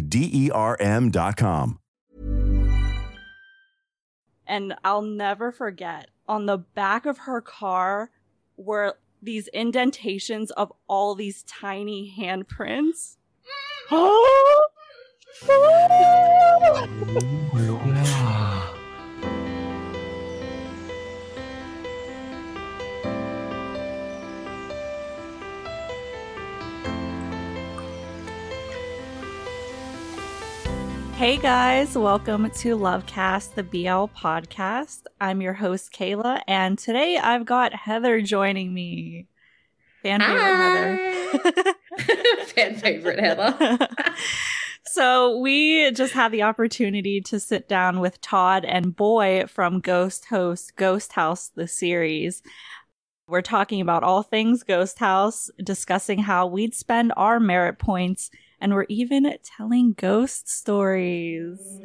D E R M.com. and I'll never forget on the back of her car were these indentations of all these tiny handprints. ลุ Hey guys, welcome to Lovecast, the BL podcast. I'm your host, Kayla, and today I've got Heather joining me. Fan favorite Heather. Fan favorite Heather. so we just had the opportunity to sit down with Todd and Boy from Ghost Host Ghost House, the series. We're talking about all things Ghost House, discussing how we'd spend our merit points, and we're even telling ghost stories.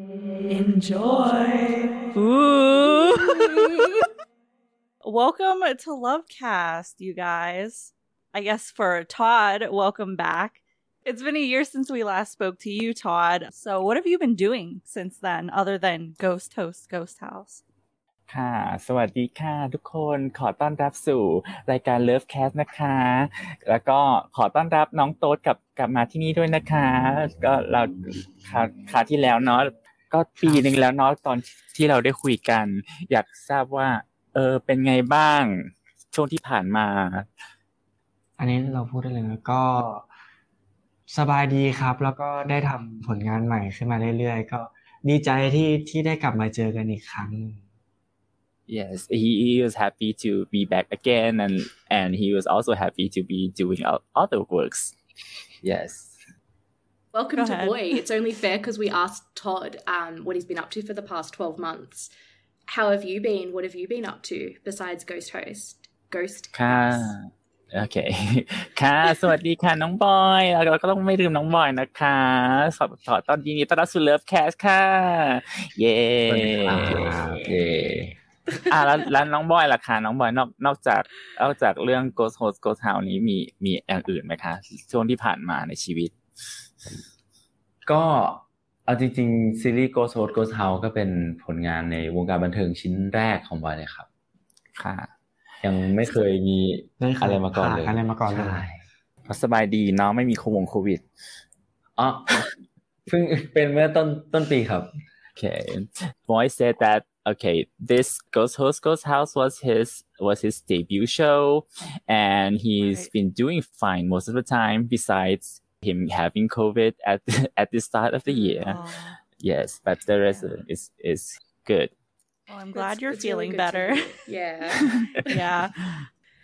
Enjoy. Ooh. welcome to Lovecast, you guys. I guess for Todd, welcome back. It's been a year since we last spoke to you, Todd. So, what have you been doing since then, other than Ghost Host Ghost House? ค่ะ สวัสดีค่ะ ทุกคนขอต้อนรับสู่รายการ Love Cast นะคะ แล้วก็ขอต้อนรับน้องโต๊ดกลับกลับมาที่นี่ด้วยนะคะ ก็เราคราคราวที่แล้วเนาะก็ปีหนึ่งแล้วเนาะตอนที่เราได้คุยกัน อยากทราบว่า เออเป็นไงบ้างช่วงที่ผ่านมา อันนี้เราพูดได้เลยนะก็สบายดีครับ แล้วก็ได้ทำผลงานใหม่ขึ้นมาเรื่อยๆ ก็ดีใจที่ที่ได้กลับมาเจอกันอีกครั้งหนึ่ง Yes, he, he was happy to be back again, and and he was also happy to be doing o- other works. Yes. Welcome Go to ahead. Boy. It's only fair because we asked Todd um, what he's been up to for the past 12 months. How have you been? What have you been up to besides Ghost Host? Ghost ค่ะ House? โอเค ค่ะ สวัสดีค่ะน้องบอยแล้วเราก็ต้องไม่ลืมน้องบอยนะคะขอขอต้อนยินดีต้อนรับสู่เลิฟแคสค่ะ เย้ สวัสดีครับเย่ อะแล้วแล้วน้องบอยล่ะคะน้องบอยนอกนอกจากนอกจากเรื่อง Ghost Host Ghost House นี้มีมีอย่างอื่นไหมคะ ช่วงที่ผ่านมาในชีวิต ก็เอาจริงๆซีรีส์ Ghost Host Ghost House ก็เป็นผลงานในวงการบันเทิงชิ้นแรกของบอยเลยครับ ค่ะ ยังไม่เคยมีไม่เคยอะไรมาก่อนเลยผ่านอะไรมาก่อนเลยใช่สบายดีเนาะไม่มีโควงโควิดอ๋อเพิ่งเป็นเมื่อต้นต้นปีครับ Okay. Boy said that okay, this Ghost Host Ghost House was his was his debut show and he's Right. been doing fine most of the time besides him having COVID at at the start of the mm, year. Oh, Yes, but the rest is is good. well, I'm glad It's- you're it's feeling good to better. Yeah. yeah.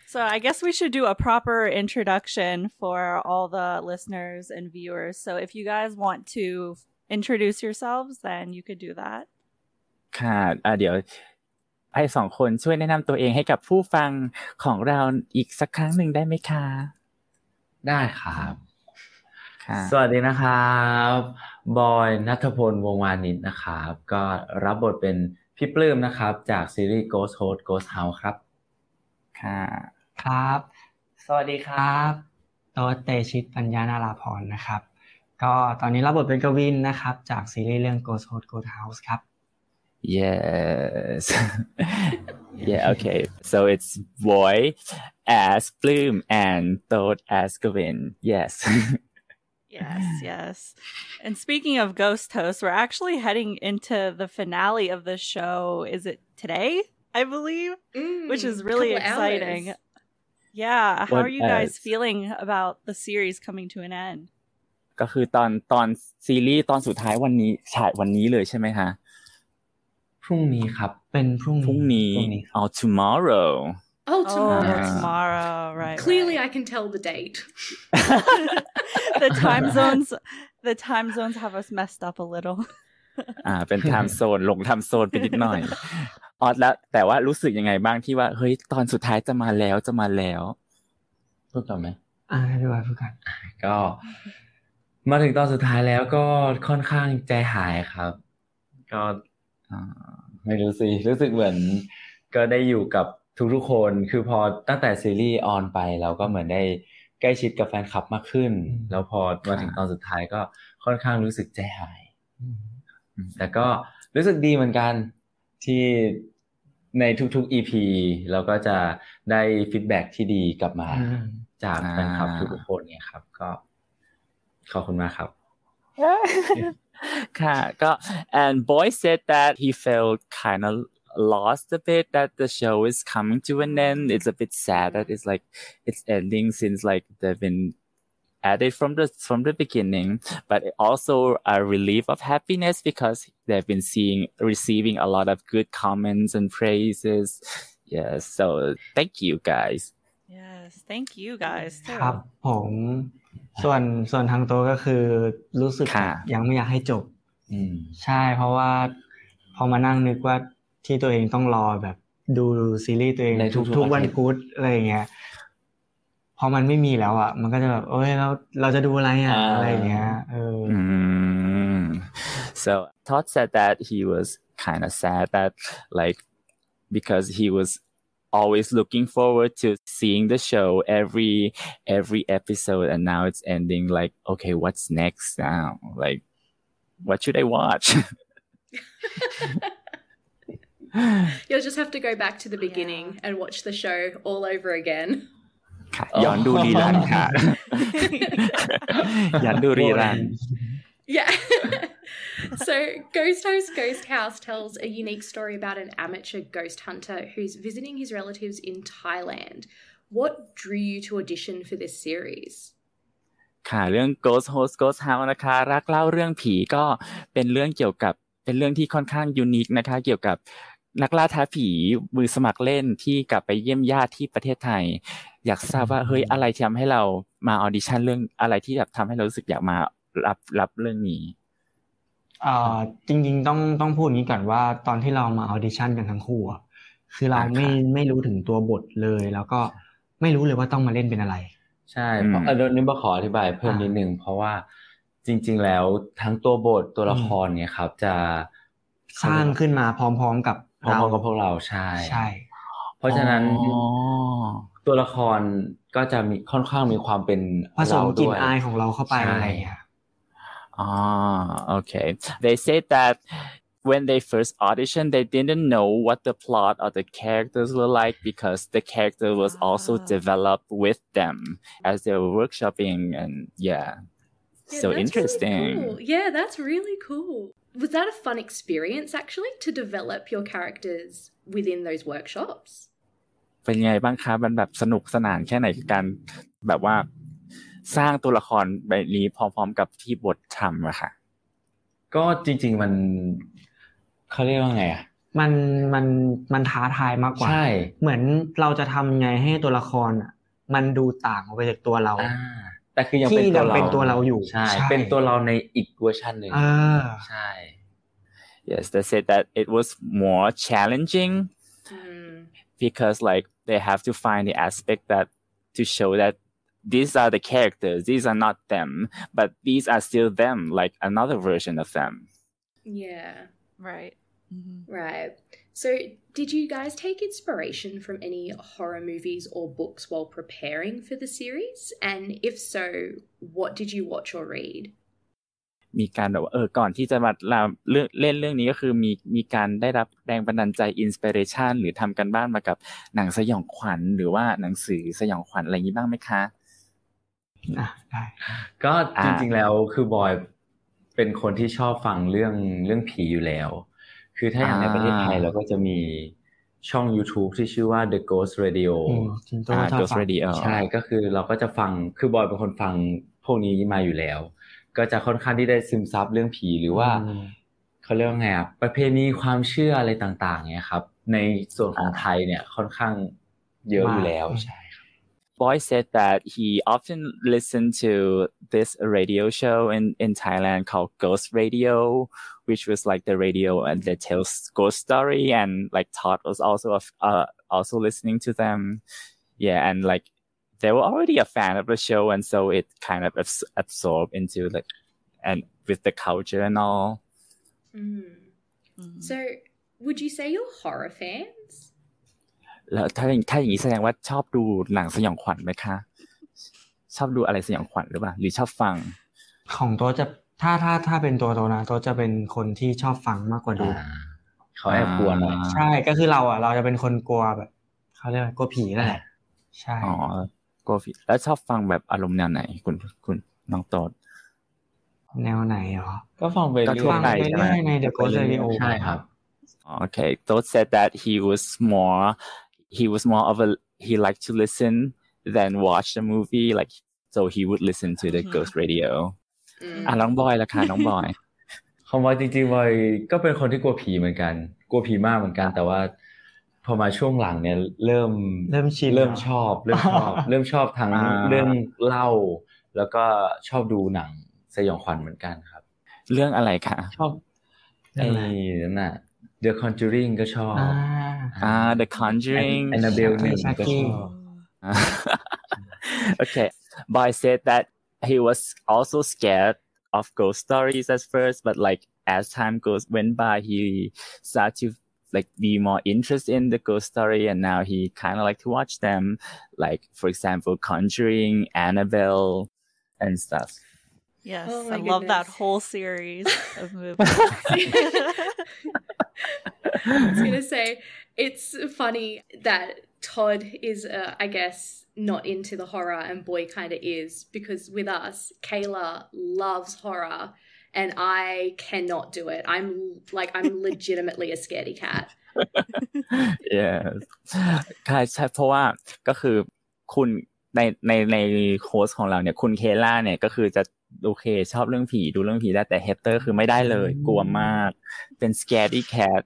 So I guess we should do a proper introduction for all the listeners and viewers. So if you guys want to introduce yourselves, then you could do that. ค่ะอะเดี๋ยวให้สองคนช่วยแนะนำตัวเองให้กับผู้ฟังของเราอีกสักครั้งหนึ่งได้ไหมคะ ได้ครับค่ะสวัสดีนะครับบอยนัทพลวงวานิชนะครับ ก็รับบทเป็นพี่ปลื้มนะครับ จากซีรีส์ Ghost Host Ghost House ครับ ค่ะ ครับ สวัสดีครับโต๊ดเตชิตปัญญานาราพรนะครับ ก็ตอนนี้รับบทเป็นกวินนะครับ จากซีรีส์เรื่อง Ghost Host Ghost House ครับ Yes. yeah, okay. So it's boy as Bloom and Todd as Gavin. Yes. yes, yes. And speaking of Ghost Hosts, we're actually heading into the finale of the show. Is it today? I believe, mm, which is really exciting. Hours. Yeah. How what are you guys else? feeling about the series coming to an end? ก็คือตอนตอนซีรีส์ตอนสุดท้ายวันนี้ฉายวันนี้เลยใช่ไหมฮะ พรุ่งนี้ครับ เป็นพรุ่งพรุ่งนี้พรุ่งนี้ครับเอา tomorrow Oh, Oh, tomorrow. Ah. tomorrow, right? Clearly, right. I can tell the date. the time zones, the time zones have us messed up a little. อ่า เป็น time zone หลง time zone ไปนิดหน่อย ออแล้ว แต่ว่ารู้สึกยังไงบ้างที่ว่า เฮ้ย ตอนสุดท้ายจะมาแล้ว จะมาแล้ว พูดต่อไหม อ่าให้พี่บอยพูดกันก็ มาถึงตอนสุดท้ายแล้วก็ค่อนข้างใจหายครับ ก็อ่า ไม่รู้สิรู้สึกเหมือน ก็ได้อยู่กับทุกๆคนคือพอตั้งแต่ซีรีส์ออนไปเราก็เหมือนได้ใกล้ชิดกับแฟนคลับมากขึ้นอืมแล้วพอมาถึงตอนสุดท้ายก็ค่อนข้างรู้สึกใจหายแต่ก็รู้สึกดีเหมือนกันที่ในทุกๆ EP เราก็จะได้ฟีดแบ็กที่ดีกลับมาอืมจากแฟนคลับอ่าทุกๆคนเนี่ยครับ ก็ขอบคุณมากครับค่ะก็ and boy said that he felt kind of lost a bit that the show is coming to an end. It's a bit sad that it's like it's ending since like they've been at it from the from the beginning. But also a relief of happiness because they've been seeing receiving a lot of good comments and praises. Yes so thank you guys Yes, thank you guys ครับ too. ผม ส่วนส่วนทางโตวก็คือรู้สึกค่ะยังไม่อยากให้จบอืมใช่เพราะว่าพอมานั่งนึกว่าที่ตัวเองต้องรอแบบดูซีรีส์ตัวเองในทุทุกกๆทุกวันอาทิตย์พุธอะไรอย่างเงี้ยพอมันไม่มีแล้วอะ มันก็จะแบบเอ้ยเราเราจะดูอะไรอะอะไรอย่างเงี้ยเออ Mm. So Todd said that he was kind of sad that like because he was always looking forward to seeing the show every every episode and now it's ending like okay what's next now like what should I watch You'll just have to go back to the beginning and watch the show all over again. ค่ะย้อนดูรีรันค่ะ ย้อนดูรีรัน Yeah. so, Ghost Host Ghost House tells a unique story about an amateur ghost hunter who's visiting his relatives in Thailand. What drew you to audition for this series? ค่ะเรื่อง Ghost Host Ghost House นะคะ รักเล่าเรื่องผีก็เป็นเรื่องเกี่ยวกับเป็นเรื่องที่ค่อนข้างยูนิคนะคะ เกี่ยวกับนักล่าท้าผีมือสมัครเล่นที่กลับไปเยี่ยมญาติที่ประเทศไทย อยากทราบว่าเฮ้ยอะไรที่ทำให้เรามาออดิชั่นเรื่องอะไรที่แบบทำให้เรารู้สึกอยากมา รับรับเรื่องนี้เอ่อจริง ๆ ต้องต้องพูดอย่างนี้ก่อนว่าตอนที่เรามาออดิชั่นกันทั้งคู่อะคือเราอ่าไม่ครับไม่รู้ถึงตัวบทเลย แล้วก็ไม่รู้เลยว่าต้องมาเล่นเป็นอะไร ใช่เพราะอืมเออเดี๋ยวนี้มาขออธิบายเพิ่มอ่านินิดนึงเพราะว่าจริง ๆ แล้วทั้งตัวบทตัวละครเนี่ยครับ จะสร้างขึ้นมาพร้อม ๆ กับพร้อมๆกับพวกเราใช่ใช่ เพราะฉะนั้นอ๋อตัวละครก็จะมีค่อนข้างมีความเป็นผสมเรากลิ่ด้นวยอายของเราเข้าไปใช่อะไรอย่างเงี้ย Ah, okay. They said that when they first auditioned, they didn't know what the plot or the characters were like because the character was also Ah. developed with them as they were workshopping and yeah. Yeah, so that's really interesting. cool. Yeah, that's really cool. Was that a fun experience actually to develop your characters within those workshops? เป็นยังไงบ้างคะมันแบบสนุกสนานแค่ไหนกับการแบบว่า สร้างตัวละครแบบนี้พร้อมๆกับที่บททำอะค่ะ ก็จริง ๆมันเขาเรียกว่าไงอะมันมันมันท้าทายมากกว่า ใช่ เหมือนเราจะทำยังไงให้ตัวละครอะ มันดูต่างออกไปจากตัวเราอ่าแต่คือยังที่เป็นตัวยังเราเป็นตัวเราอยู่ใช่ใช่เป็นตัวเราในอีกเวอร์ชันหนึ่งเออใช่ Yes, they said that it was more challenging Mm. because like they have to find the aspect that to show that these are the characters, these are not them, but these are still them, like another version of them. Yeah. Right. Mhm. Right. So, did you guys take inspiration from any horror movies or books while preparing for the series? And if so, what did you watch or read? มีการแบบว่าเออก่อนที่จะมาเราเรื่องเล่นเรื่องนี้ก็คือมีมีการได้รับแรงบันดาลใจอินสปิเรชันหรือทำกันบ้านมากับหนังสยองขวัญหรือว่าหนังสือสยองขวัญอะไรอย่างนี้บ้างไหมคะ อ่ะได้ ก็อ่าจริงๆแล้วคือบอยเป็นคนที่ชอบฟังเรื่องเรื่องผีอยู่แล้ว คือถ้าอย่างในประเทศไทยเราก็จะมีช่อง YouTube ที่ชื่อว่า The Ghost Radio อืมจริงตัวอ่าชอบ Ghost ฟัง Radio ใช่ก็คือเราก็จะฟังคือบอยเป็นคนฟังพวกนี้มาอยู่แล้ว ก็จะค่อนข้างที่ได้ซึมซับเรื่องผีหรือว่าอืมเขาเรียกว่าไงอะประเพณีความเชื่ออะไรต่าง ๆ เนี่ยครับ ในส่วนของไทยเนี่ยค่อนข้างเยอะอยู่แล้วมากใช่ครับ Boy said that he often listened to this radio show in, in Thailand called Ghost Radio, which was like the radio and that tells ghost story and like Todd was also uh, also listening to them. Yeah, and like they were already a fan of the show, and so it kind of abs- absorbed into like and with the culture and all. Mm. Mhm. So, would you say you're horror fans? แล้วถ้าอย่างถ้าอย่างนี้แสดงว่าชอบดูหนังสยองขวัญไหมคะ ชอบดูอะไรสยองขวัญหรือเปล่า หรือชอบฟัง ของโต๊ะจะถ้าถ้าถ้าเป็นตัวโต๊ะนะโต๊ะจะเป็นคนที่ชอบฟังมากกว่าดูอ่าเขาแอบกลัวหน่อยอ่าใช่ก็คือเราอะ เราจะเป็นคนกลัวแบบเขาเรียกว่ากลัวผีนั่นแหละใช่อ๋อโกฟิแล้วชอบฟังแบบอารมณ์แนวไหน คุณคุณน้องโตดแนวไหนเหรอก็ฟังไปก็เรื่ทั่วอยไปฟังไปใช่ไหมเรื่อยใน The Ghost Radio ใช่ครับ Okay, Toad said that he was more, he was more of a, he liked to listen than watch the movie. Like, so he would listen to the Mhm. Ghost Radio. Mm. อะน้องบอยละค่ะน้องบอยของบอยจริงๆบอยก็เป็นคนที่กลัวผีเหมือนกัน กลัวผีมากเหมือนกัน แต่ว่า พอมาช่วงหลังเนี่ยเริ่มเริ่มชินเริ่มเหรอชอบเริ่มชอบเริ่มชอบทั้งอ่าเรื่องเล่า แล้วก็ชอบดูหนังสยองขวัญเหมือนกันครับ เรื่องอะไรคะชอบไอ้นั่นน่ะ The Conjuring ก็ชอบ อ่า อ่า The Conjuring Annabelle หนึ่ง Chucky ก็ชอบ okay. Boy said that he was also scared of ghost stories at first, but like as time goes went by, he started to like be more interested in the ghost story, and now he kind of like to watch them, like for example, Conjuring, Annabelle, and stuff. Yes, Oh I my love that goodness. whole series of movies. I was gonna say it's funny that Todd is, uh, I guess, not into the horror, and Boy kind of is because with us, Kayla loves horror, and I cannot do it. I'm like, I'm legitimately a scaredy cat. yes ใช่ใช่เพราะว่าก็คือคุณ ในในในโค้ชของเราเนี่ยคุณเคล่าเนี่ยก็คือจะโอเค ชอบเรื่องผีดูเรื่องผีได้แต่เฮเตอร์คือไม่ได้เลย กลัวมากเป็น scaredy cat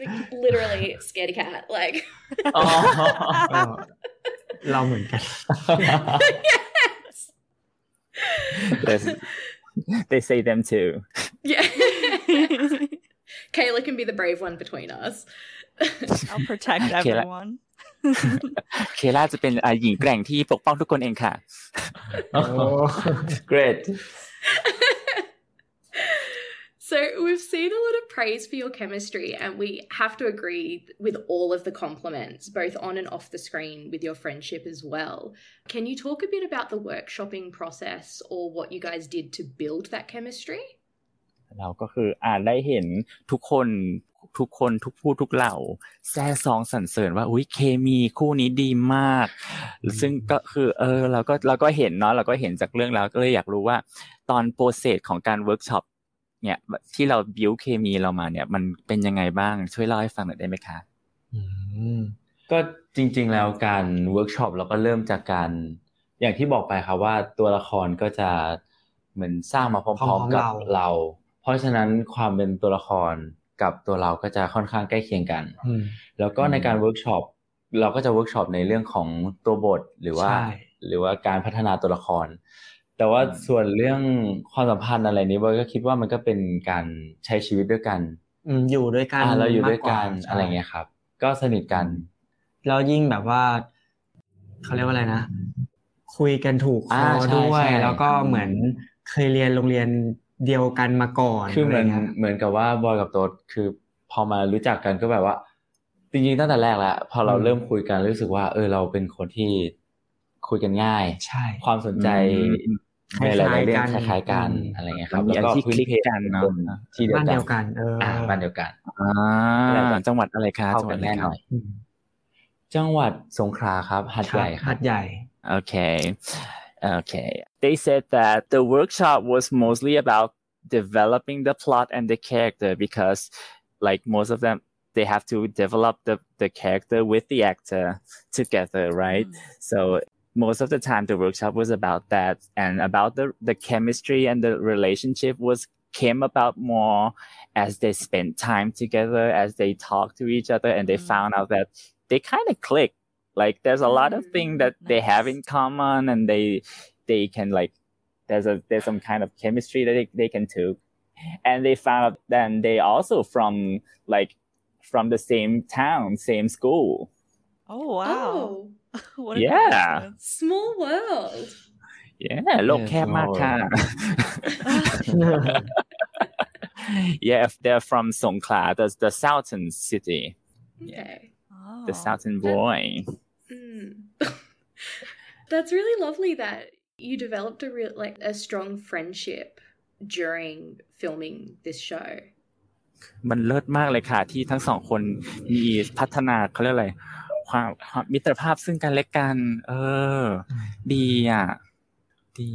Like, literally scaredy cat. Like, อ๋อก็เราเหมือนกัน yes. There's- they say them too Yeah. Kayla can be the brave one between us. I'll protect Okay, like- everyone. เคล่าจะเป็นอ่าหญิงแกร่งที่ปกป้องทุกคนเองค่ะ great So we've seen a lot of praise for your chemistry, and we have to agree with all of the compliments, both on and off the screen, with your friendship as well. Can you talk a bit about the workshopping process or what you guys did to build that chemistry? เราก็คืออ่านได้เห็นทุกคน ทุกคนทุกผู้ทุกเหล่าแซ่ซองสรรเสริญว่าอุ้ยเคมีคู่นี้ดีมาก ซึ่งก็คือเออเราก็เราก็เห็นเนาะเราก็เห็นจากเรื่องแล้วก็เลยอยากรู้ว่า ตอนโปรเซสของการเวิร์กช็อปเนี่ยที่เราบิวเคมีเรามาเนี่ย มันเป็นยังไงบ้างช่วยเล่าให้ฟังหน่อยได้ไหมคะอืมก็จริง ๆ แล้วการเวิร์กช็อปเราก็เริ่มจากการ อย่างที่บอกไปครับว่าตัวละครก็จะเหมือนสร้างมาพร้อมๆกับเรา เพราะฉะนั้นความเป็นตัวละคร กับตัวเราก็จะค่อนข้างใกล้เคียงกันอืมแล้วก็ในการเวิร์กช็อปเราก็จะเวิร์กช็อปในเรื่องของตัวบทหรือว่าใช่หรือว่าการพัฒนาตัวละคร แต่ว่าส่วนเรื่องความสัมพันธ์อะไรนี้บอยก็คิดว่ามันก็เป็นการใช้ชีวิตด้วยกันอืมอยู่ด้วยกันอ่าเราอยู่ด้วยกันมากว่าอะไรเงี้ยครับ ก็สนิทกันแล้วยิ่งแบบว่าเขาเรียกว่าอะไรนะ คุยกันถูกคอ่าอใช่ด้วยใช่แล้วก็เหมือนเคยเรียนโรงเรียน เดียวกันมาก่อนคือเหมือนะไรงี้ยเหมือนกับว่าบอยกับโต๊ดคือพอมารู้จักกันก็แบบว่า จริงๆตั้งแต่แรกแล้วพอเราอืมเริ่มคุยกันรู้สึกว่า เออเราเป็นคนที่คุยกันง่ายใช่ความสนใจอืมในหลายๆเรื่องคคล้ายๆกันล้ายๆกันอืมอะไรเงี้ยครับมันมีแล้วก็อันที่พื้นคลิกเพกันเนอะคนที่เดียวบ้านกัเดีนยวกันเออออ่าบ้านเดียวกันอ่าอะไรแบบจังหวัดอะไรคะเข้าจังหวักัดนอะไรแน่คหรับน่อยจังหวัดสงขลาครับหัดคใหรับญ่ครัหับดใหญ่ Okay. Okay. They said that the workshop was mostly about developing the plot and the character because like most of them they have to develop the, the character with the actor together, right? Mm. So most of the time the workshop was about that and about the, the chemistry and the relationship was came about more as they spent time together, as they talked to each other and they mm. found out that they kind of click like there's a lot of things that nice. they have in common and they they can like there's a there's some kind of chemistry that they, they can take and they found out then they also from like from the same town same school. Oh wow. Oh. yeah. small world. Yeah look yeah, at my town. Yeah if they're from Songkhla that's the southern city. Okay. yeah oh. the southern boy. Mm. That's really lovely that you developed a real like a strong friendship during filming this show. มันเลิศมากเลยค่ะ ที่ทั้งสองคนมีพัฒนาเขาเรียกอะไร ความความมิตรภาพซึ่งกันและกัน เออ ดีอะ ดี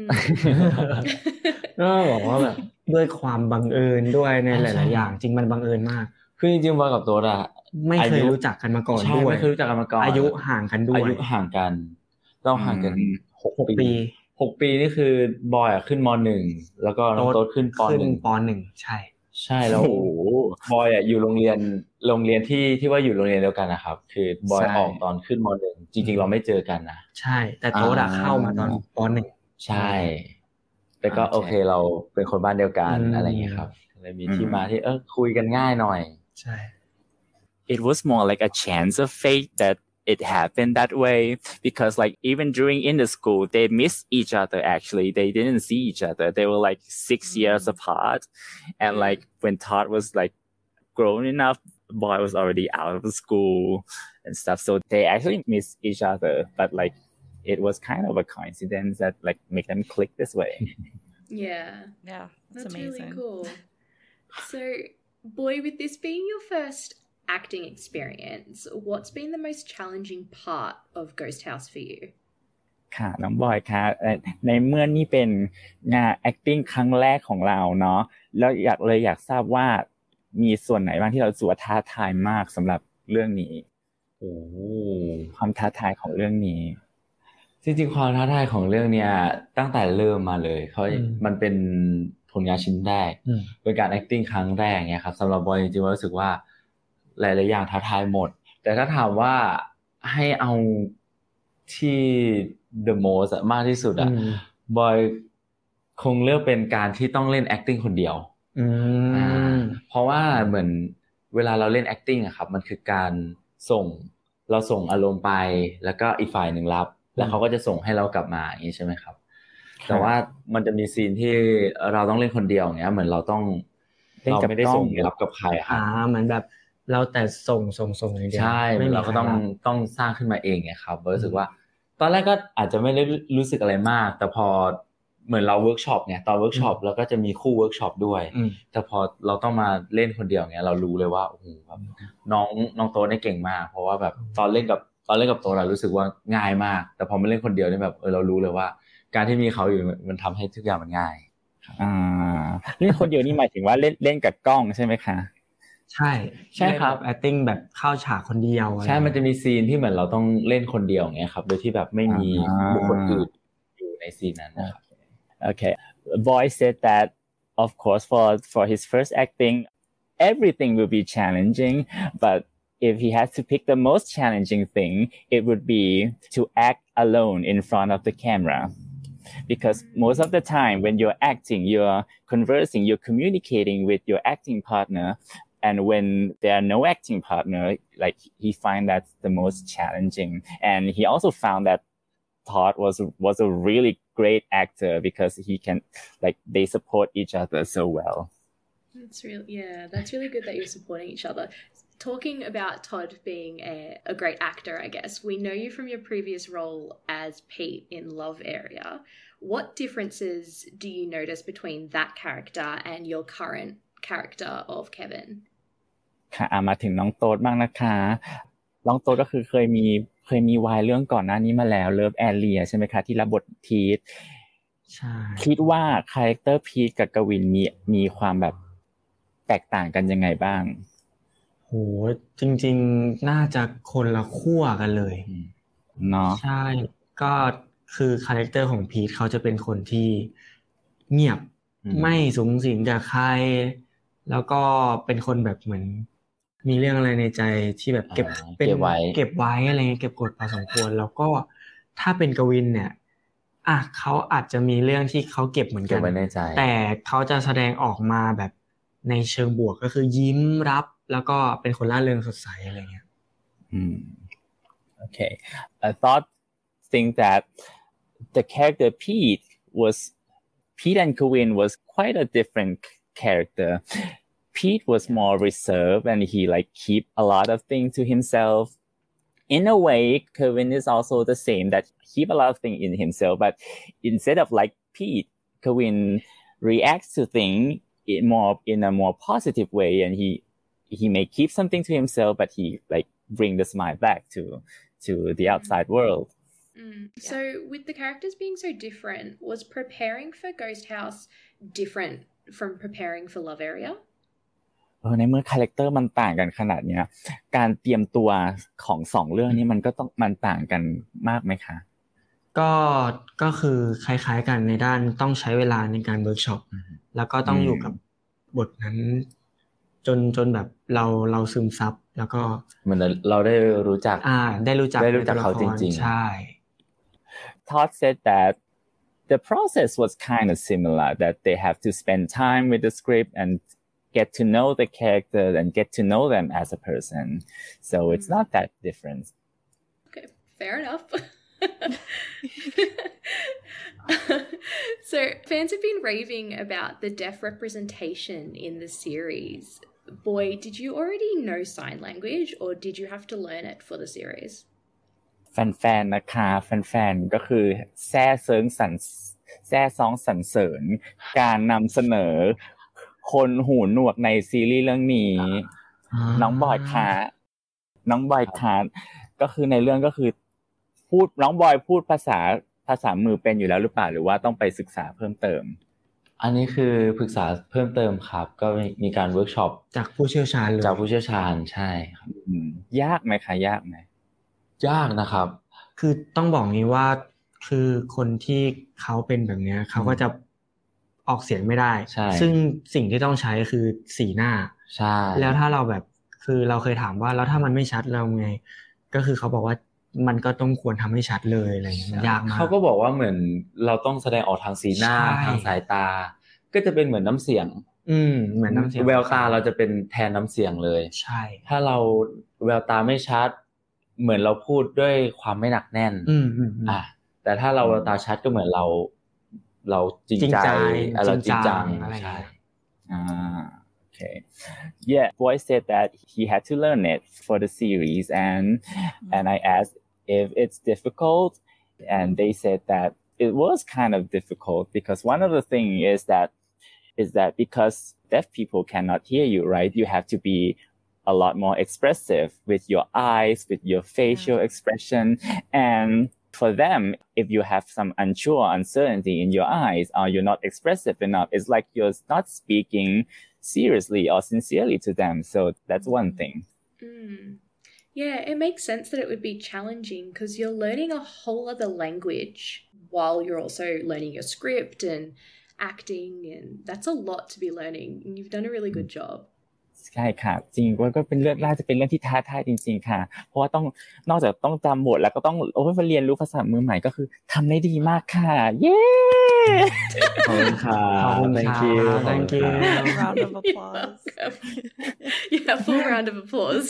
Mm. ก็บอกว่าแบบด้วยความบังเอิญด้วยในหลาย ๆ อย่าง จริงมันบังเอิญมาก คือจริงๆบอยกับโต๊ดอะไม่เคยอายุรู้จักกันมาก่อนใช่ด้วยไม่เคยรู้จักกันมาก่อนอายุห่างกันด้วยอายุห่างกันเราห่างกันอืมหกหกปีปีหกปีนี่คือบอยอะขึ้นมหนึ่งแล้วก็น้องโต๊ดขึ้นปขึ้นหนึ่งปหนึ่งใช่ ใช่แล้วโอ้โหบอยอะอยู่โรงเรียนโรงเรียนที่ที่ว่าอยู่โรงเรียนเดียวกันนะครับ คือบอยใช่ออกตอนขึ้นมหนึ่งจริง ๆ เราไม่เจอกันนะใช่ แต่โต๊ดอะอ่าเข้ามาตอนปหนึ่งใช่แต่ก็โอโอเคเคเราเป็นคนบ้านเดียวกันอืมอะไรอย่างเงี้ยครับเลยมีอืมที่มาที่เออคุยกันง่ายหน่อย ใช่ it was more like a chance of fate that it happened that way because like even during in the school they missed each other actually. They didn't see each other. They were like six mm. years apart. And like when todd was like grown enough boy was already out of school and stuff. So they actually missed each other. But like it was kind of a coincidence that like make them click this way. Yeah. Yeah, it's That's amazing. really cool. So, boy, with this being your first acting experience, what's been the most challenging part of Ghost House for you? ค่ะน้องบอยค่ะเอ่อในเมื่อนี่เป็นงาน acting ครั้งแรกของเราเนาะแล้วอยากเลยอยากทราบว่ามีส่วนไหนบ้างที่เรารู้สึกว่าท้าทายมากสำหรับเรื่องนี้โอ้โหความท้าทายของเรื่องนี้จริงๆความท้าทายของเรื่องเนี้ยตั้งแต่เริ่มมาเลยเขาอืมมันเป็น ผลงานชิ้นแรกอืมเป็นการ acting ครั้งแรกเนี่ยครับสำหรับบอยจริงๆว่ารู้สึกว่าหลายๆอย่างท้าทายหมด แต่ถ้าถามว่าให้เอาที่ the most อะมากที่สุดอะอืมบอยคงเลือกเป็นการที่ต้องเล่น acting คนเดียวอือ่ามเพราะว่าเหมือนเวลาเราเล่น acting อะครับ มันคือการส่งเราส่งอารมณ์ไป แล้วก็อีกฝ่ายหนึ่งรับ แล้วเขาก็จะส่งให้เรากลับมาอย่างนี้ใช่ไหมครับ แต่ว่ามันจะมีซีนที่เราต้องเล่นคนเดียวอย่างเงี้ย เหมือนเราต้องเล่นเรากับไม่ได้กล้องส่งรับกับใครอะครัอ่าบเหมือนแบบเราแต่ส่งส่งส่งอย่างเดียวใช่ไม่มีเราก็ต้องใครรับต้องสร้างขึ้นมาเองไงครับรู้สึกว่า ตอนแรกก็อาจจะไม่ได้รู้สึกอะไรมาก แต่พอเหมือนเราเวิร์กช็อปเนี่ยตอนเวิร์กช็อปเราก็จะมีคู่เวิร์กช็อปด้วยอืมแต่พอเราต้องมาเล่นคนเดียวเงี้ยเรารู้เลยว่าโอ้โหแบบน้องน้องโตเนี่ยเก่งมาก เพราะว่าแบบตอนเล่นกับตอนเล่นกับโตเรารู้สึกว่าง่ายมาก แต่พอมาเล่นคนเดียวเนี่ยแบบเออเรารู้เลยว่า การที่มีเขาอยู่มันทำให้ทุกอย่างมันง่ายอ่าเล่นคนเดียวนี่หมายถึงว่าเล่นเล่นกับกล้องใช่ไหมคะใช่ ใช่ครับเล่นแ acting แบบเข้าฉากคนเดียวอไรใช่ มันจะมีซีนที่เหมือนเราต้องเล่นคนเดียวอย่างเงี้ยครับ โดยที่แบบไม่มีอ่าบุคคลอื่นอยู่ในซีนนั้นนะครับ Okay. Boy said that, of course, for for his first acting, everything will be challenging, but if he has to pick the most challenging thing, it would be to act alone in front of the camera. Because most of the time when you're acting, you're conversing, you're communicating with your acting partner. And when there are no acting partner, like he find that the most challenging. And he also found that Todd was, was a really great actor because he can, like, they support each other so well. That's really, yeah, that's really good that you're supporting each other talking about Todd being a, a great actor, I guess, we know you from your previous role as Pete in Love Area. What differences do you notice between that character and your current character of Kevin ค่ะมาถึงน้องโต๊ดบ้างนะคะน้องโต๊ดก็คือเคยมีเคยมีวายเรื่องก่อนหน้านี้มาแล้วเลิฟแอเรียใช่ไหมคะที่รับบทพีทใช่คิดว่าคาแรคเตอร์พีทกับกวินมีมีความแบบแตกต่างกันยังไงบ้างโหจริง ๆ น่าจะคนละขั้วกันเลยเนาะใช่ ก็ คือคาแรคเตอร์ของพีทเขาจะเป็นคนที่เงียบไม่สูงสิงกับใคร แล้วก็เป็นคนแบบเหมือน มีเรื่องอะไรในใจที่แบบเก็บเป็นไว้เก็บไว้อะไรเก็บกดพอสมควร แล้วก็ถ้าเป็นกวินเนี่ยอะเขาอาจจะมีเรื่องที่เขาเก็บเหมือนกันแต่เขาจะแสดงออกมาแบบในเชิงบวกก็คือยิ้มรับ แล้วก็เป็นคนร่าเริงสดใสอะไรเงี้ย Hmm. Okay. I thought think that the character Pete was Pete and Kevin was quite a different character. Pete was more reserved and he like keep a lot of things to himself. In a way, Kevin is also the same that keep a lot of things in himself, but instead of like Pete, Kevin reacts to things in more in a more positive way and he he may keep something to himself, but he like bring the smile back to to the outside mm. world. Mm. So, with the characters being so different, was preparing for Ghost House different from preparing for Love Area? เออในเมื่อคาแรคเตอร์มันต่างกันขนาดเนี้ย การเตรียมตัวของสองเรื่องนี้มันก็ต้องมันต่างกันมากไหมคะ ก็ก็คือคล้ายๆกันในด้านต้องใช้เวลาในการเวิร์กช็อปแล้วก็ต้องอยู่กับบทนั้น จนจนแบบเราเราซึมซับแล้วก็เหมือนเราได้รู้จัก อ่า ได้รู้จักได้รู้จักเขาจริง ๆ ใช่ Todd said that the process was kind of similar that they have to spend time with the script and get to know the character and get to know them as a person. So it's mm. not that different. Okay fair enough. So fans have been raving about the deaf representation in the series. Boy, did you already know sign language or did you have to learn it for the series? แฟนๆนะคะแฟนๆก็คือแซ่เซิงสันแซ่ซองสันเสริญ การนำเสนอ คนหูหนวกในซีรีส์เรื่องนี้ น้องบอยคาน้องบอยคาก็คือในเรื่องก็คือพูดน้องบอยพูดภาษาภาษามือเป็นอยู่แล้วหรือเปล่าหรือว่าต้องไปศึกษาเพิ่มเติม อันนี้คือปรึกษาเพิ่มเติมครับ ก็มีการเวิร์กช็อปจากผู้เชี่ยวชาญเลยจากผู้เชี่ยวชาญใช่ครับยากไหมคะยากไหม ยากนะครับ คือต้องบอกงี้ว่าคือคนที่เขาเป็นแบบนี้เขาก็จะออกเสียงไม่ได้ใช่ซึ่งสิ่งที่ต้องใช้คือสีหน้า ใช่ แล้วถ้าเราแบบคือเราเคยถามว่าแล้วถ้ามันไม่ชัดเราไง ก็คือเขาบอกว่ามันก็ต้องควรทำให้ชัดเลยอะไรอย่างเงี้ยมันยากมากเขาก็บอกว่าเหมือนเราต้องแสดงออกทางสีหน้าทางสายตา ก็จะเป็นเหมือนน้ำเสียง อืมเหมือนน้ำเสียงแววตาเราจะเป็นแทนน้ำเสียงเลย ใช่ ถ้าเราแววตาไม่ชัด เหมือนเราพูดด้วยความไม่หนักแน่นอืมอะแต่ถ้าเราแววตาชัดก็เหมือนเรา เราจริงใจเราจริงจังใช่อ่า Okay. Yeah, Boy said that he had to learn it for the series and and I asked if it's difficult and they said that it was kind of difficult because one of the things is that is that because deaf people cannot hear you, right? You have to be a lot more expressive with your eyes, with your facial mm. expression. And for them, if you have some unsure uncertainty in your eyes or you're not expressive enough, it's like you're not speaking seriously or sincerely to them. So that's one mm. thing. Mm. Yeah, it makes sense that it would be challenging because you're learning a whole other language while you're also learning your script and acting, and that's a lot to be learning. And you've done a really good mm. job. ใช่ค่ะ จริงว่าก็เป็นเรื่องน่าจะเป็นเรื่องที่ท้าทายจริง ๆ ค่ะ เพราะว่าต้องนอกจากต้องจำบทแล้วก็ต้องโอ้ยมาเรียนรู้ภาษามือใหม่ก็คือทำได้ดีมากค่ะ เย้ขอบคุณค่ะขอบคุณ thank you thank you round of applause yeah full round of applause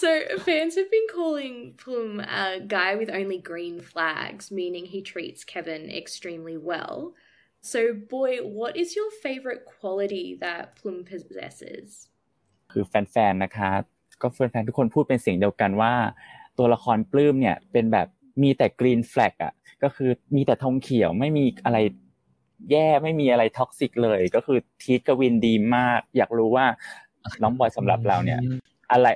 So, fans have been calling Plum a guy with only green flags, meaning he treats Kevin extremely well. So, boy, what is your favorite quality that Plum possesses? คือแฟนๆ นะคะก็แฟนๆ ทุกคนพูดเป็นเสียงเดียวกันว่า ตัวละครปลื้มเนี่ยเป็นแบบมีแต่กรีนแฟลกอะ ก็คือมีแต่ธงเขียวไม่มีอะไรแย่ไม่มีอะไรท็อกซิกเลย ก็คือทีกวินดีมาก อยากรู้ว่าน้องบอยสำหรับเราเนี่ย อะไร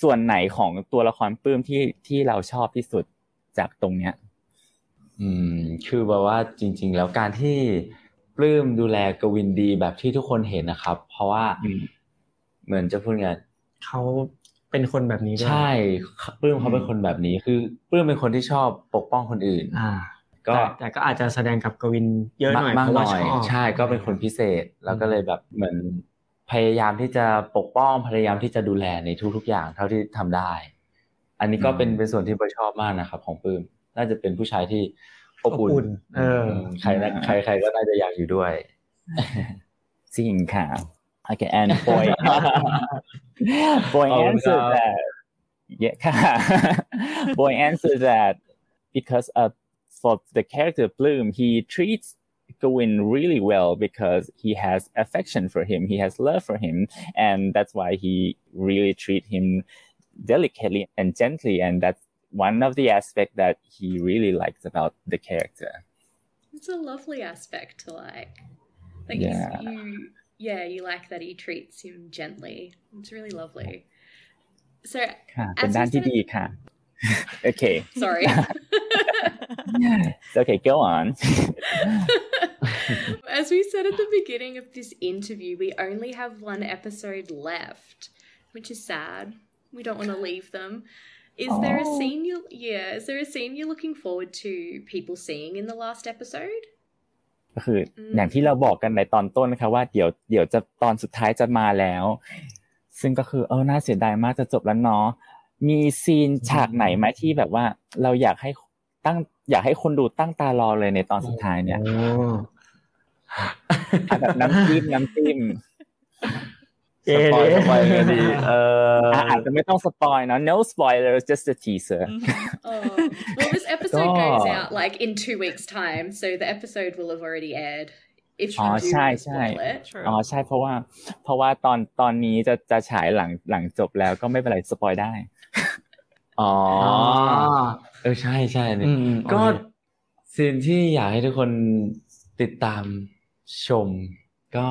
ส่วนไหนของตัวละครปลื้มที่ที่เราชอบที่สุดจากตรงเนี้ย อืมคือแบบว่าจริง ๆ แล้วการที่ปลื้มดูแลกวินดีแบบที่ทุกคนเห็นนะครับ เพราะว่าเหมือนจะพูดไงเขาเป็นคนแบบนี้ใช่ปลื้มเขาเป็นคนแบบนี้ คือปลื้มเป็นคนที่ชอบปกป้องคนอื่น อ่า ก็แต่ก็อาจจะแสดงกับกวินเยอะหน่อยมากหน่อยใช่ก็เป็นคนพิเศษแล้วก็เลยแบบเหมือนพยายามที่จะปกป้องพยายามที่จะดูแลในทุกๆอย่างเท่าที่ทำได้ อันนี้ก็เป็นเป็นส่วนที่ผมชอบมากนะครับ ของปื้ม น่าจะเป็นผู้ชายที่อบอุ่นเออใครใครใครก็น่าจะอยากอยู่ด้วยจริงค่ะ Okay, and boy, boy answered that. Yeah, boy answered that because of for the character Bloom, he treats going really well because he has affection for him, he has love for him, and that's why he really treat him delicately and gently, and that's one of the aspects that he really likes about the character. It's a lovely aspect to like. Like yeah. you, yeah, you like that he treats him gently. It's really lovely. So, said... okay. Sorry. okay, go on. As we said at the beginning of this interview, we only have one episode left, which is sad. We don't want to leave them. Is oh. there a oh. scene you yeah, is there a scene you're looking forward to people seeing in the last episode? ก็คืออย่างที่เราบอกกันในตอนต้นนะคะว่าเดี๋ยวเดี๋ยวจะตอนสุดท้ายจะมาแล้ว ซึ่งก็คือเออน่าเสียดายมากจะจบแล้วเนาะมีซีนฉากไหนไหมที่แบบว่า เราอยากให้ตั้ง อยากให้คนดูตั้งตารอเลยในตอนสุดท้ายเนี่ยแบบน้ำจิ้มน้ำจิ้ม สปอยสปอยเลยดีเอออาจจะไม่ต้องสปอยเนาะ no spoilers just a teaser oh. well this episode goes out like in two weeks time so the episode will have already aired if you อ๋อใช่ใช่อ๋อใช่เพราะว่า เพราะว่าตอนตอนนี้จะจะฉายหลังหลังจบแล้วก็ไม่เป็นไรสปอยได้ อ๋อ เออใช่ใช่เนี่ยก็สิ่งที่อยากให้ทุกคนติดตามชม ก็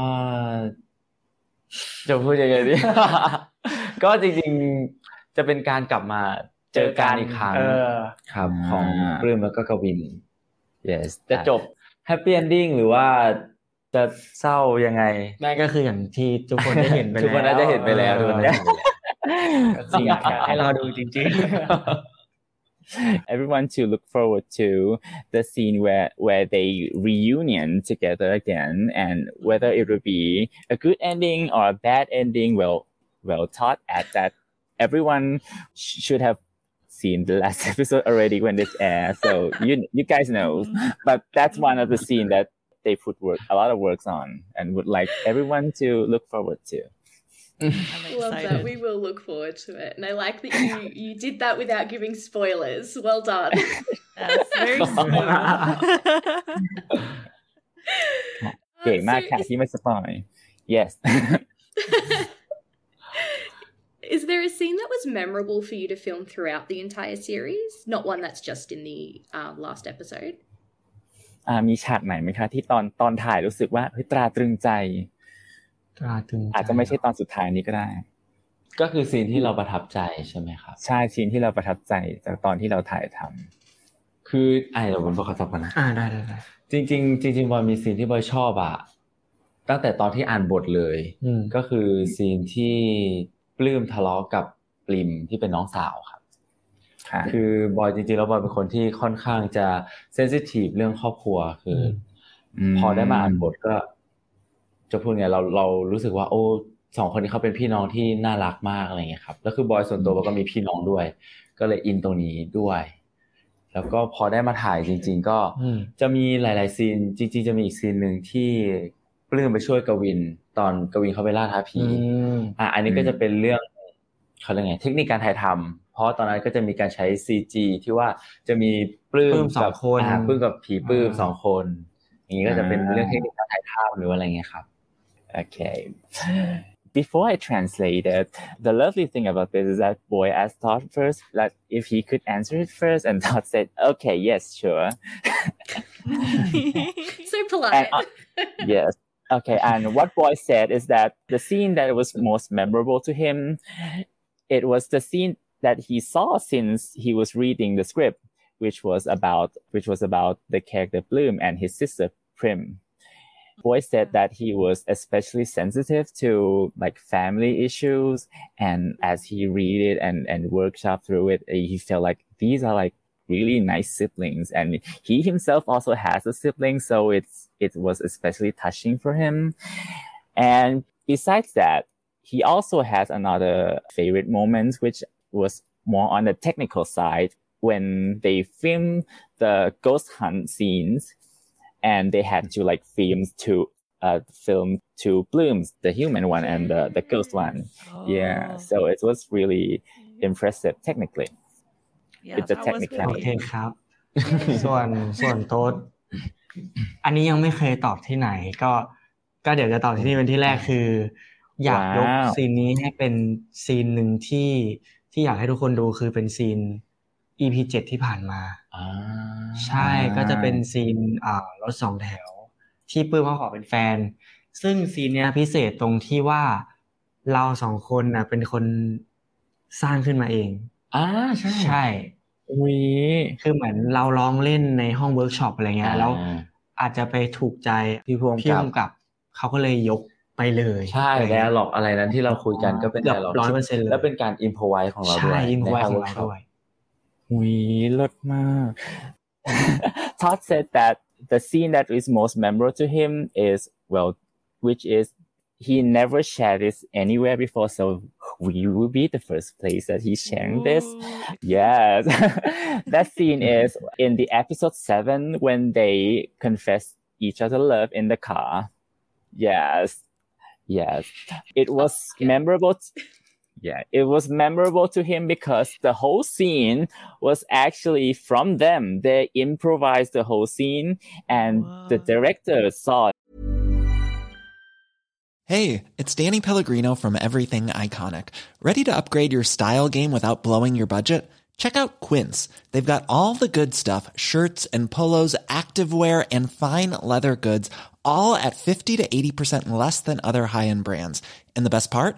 จะพูดยังไงดี ก็จริงๆจะเป็นการกลับมาเจอกันอีกครั้งครับของปลื้มแล้วก็กวิน yes จะจบแฮปปี้เอนดิ้งหรือว่าจะเศร้ายังไงแม่ก็คืออย่างที่ทุกคนได้เห็นไปแล้วทุกคนน่าจะเห็นไปแล้วทุกคนจริงให้เราดูจริงๆ everyone to look forward to the scene where where they reunion together again and whether it will be a good ending or a bad ending well well thought at that. Everyone should have seen the last episode already when this airs so you you guys know. But that's one of the scene that they put work a lot of works on and would like everyone to look forward to Love that. We will look forward to it. And I like that you you did that without giving spoilers. Well done. That's very smooth. เก่งมากค่ะที่ไม่สปอย yes Is there a scene that was memorable for you to film throughout the entire series? Not one that's just in the uh, last episode. มีฉากไหนไหมคะที่ตอนตอนถ่ายรู้สึกว่าเฮ้ยตราตรึงใจ ตราตึงอาจจะไม่ใช่ตอนสุดท้ายนี้ก็ได้ ก็คือซีนที่เราประทับใจใช่ไหมครับใช่ซีนที่เราประทับใจจากตอนที่เราถ่ายทำคือไอ้เดี๋ยวผมบอกสับกันนะอ่าได้ได้จริงจริงจริงบอยมีซีนที่บอยชอบอะตั้งแต่ตอนที่อ่านบทเลยก็คือซีนที่ปลื้มทะเลาะกับปริมที่เป็นน้องสาวครับคือบอยจริงๆแล้วบอยเป็นคนที่ค่อนข้างจะเซนซิทีฟเรื่องครอบครัวคือ พอได้มาอ่านบทก็ จะพูดไงเราเรารู้สึกว่าโอ้สองคนนี้เขาเป็นพี่น้องที่น่ารักมากอะไรเงี้ยครับแล้วคือบอยส่วนตัวก็มีพี่น้องด้วย ก็เลยอินตรงนี้ด้วย แล้วก็พอได้มาถ่ายจริง ๆ ก็จะมีหลาย ๆ ซีน จริง ๆ จะมีอีกซีนหนึ่งที่ปลื้มไปช่วยกวิน ตอนกวินเขาไปล่าท้าผีอะอันนี้ก็จะเป็นเรื่องเขาเรียกไงเทคนิคการถ่ายทำเพราะตอนนั้นก็จะมีการใช้ซีจีที่ว่าจะมีปลื้มสองคนปลื้มกับผีปลื้มสองคน อย่างนี้ก็จะเป็นเรื่องเทคนิคการถ่ายทำหรืออะไรเงี้ยครับ Okay. Before I translate it, the lovely thing about this is that boy asked Todd first, like if he could answer it first, and Todd said, "Okay, yes, sure." so polite. And, uh, yes. Okay. And what boy said is that the scene that was most memorable to him, it was the scene that he saw since he was reading the script, which was about which was about the character Bloom and his sister Prim boy said that he was especially sensitive to like family issues. And as he read it and, and workshop through it, eh, he felt like these are like really nice siblings. And he himself also has a sibling. So it's, it was especially touching for him. And besides that, he also has another favorite moment, which was more on the technical side when they filmed the ghost hunt scenes and they had to like film two uh film two blooms the human one and the the ghost one oh. yeah so it was really impressive technically yeah, it's a technical โอเคครับ ส่วนส่วนโต๊ดอันนี้ยังไม่เคยตอบที่ไหน ก็ก็เดี๋ยวจะตอบที่นี่เป็นที่แรกคือ อยากยกซีนนี้ให้เป็นซีนหนึ่งที่ที่อยากให้ทุกคนดูคือเป็นซีน EP เจ็ดที่ผ่านมาใช่ก็จะเป็นซีนอ่ารถสองแถว ที่ปื้มเขาขอเป็นแฟน ซึ่งซีนเนี้ยพิเศษตรงที่ว่าเราสองคนน่ะเป็นคนสร้างขึ้นมาเองอ่าใช่ใช่วีคือเหมือนเราร้องเล่นในห้องเวิร์กช็อปอะไรเงี้ยแล้วอาจจะไปถูกใจพี่พวงกับเขาก็เลยยกไปเลยใช่แล้วหลอกอะไรนั้นที่เราคุยกันก็เป็นแต่หลอกร้อยเปอร์เซ็นต์เลยแล้วเป็นการอินพอไวของเราด้วยใช่อินพอไวของเราด้วย Todd said that the scene that is most memorable to him is well, which is he never shared this anywhere before, so we will be the first place that he's sharing this. Yes, that scene is in the episode seven when they confess each other love in the car. Yes, yes, it was memorable. T- yeah, it was memorable to him because the whole scene was actually from them. They improvised the whole scene and Whoa. the director saw. Hey, it's Danny Pellegrino from Everything Iconic. Ready to upgrade your style game without blowing your budget? Check out Quince. They've got all the good stuff shirts and polos, activewear, and fine leather goods, all at 50 to 80% less than other high end brands. And the best part?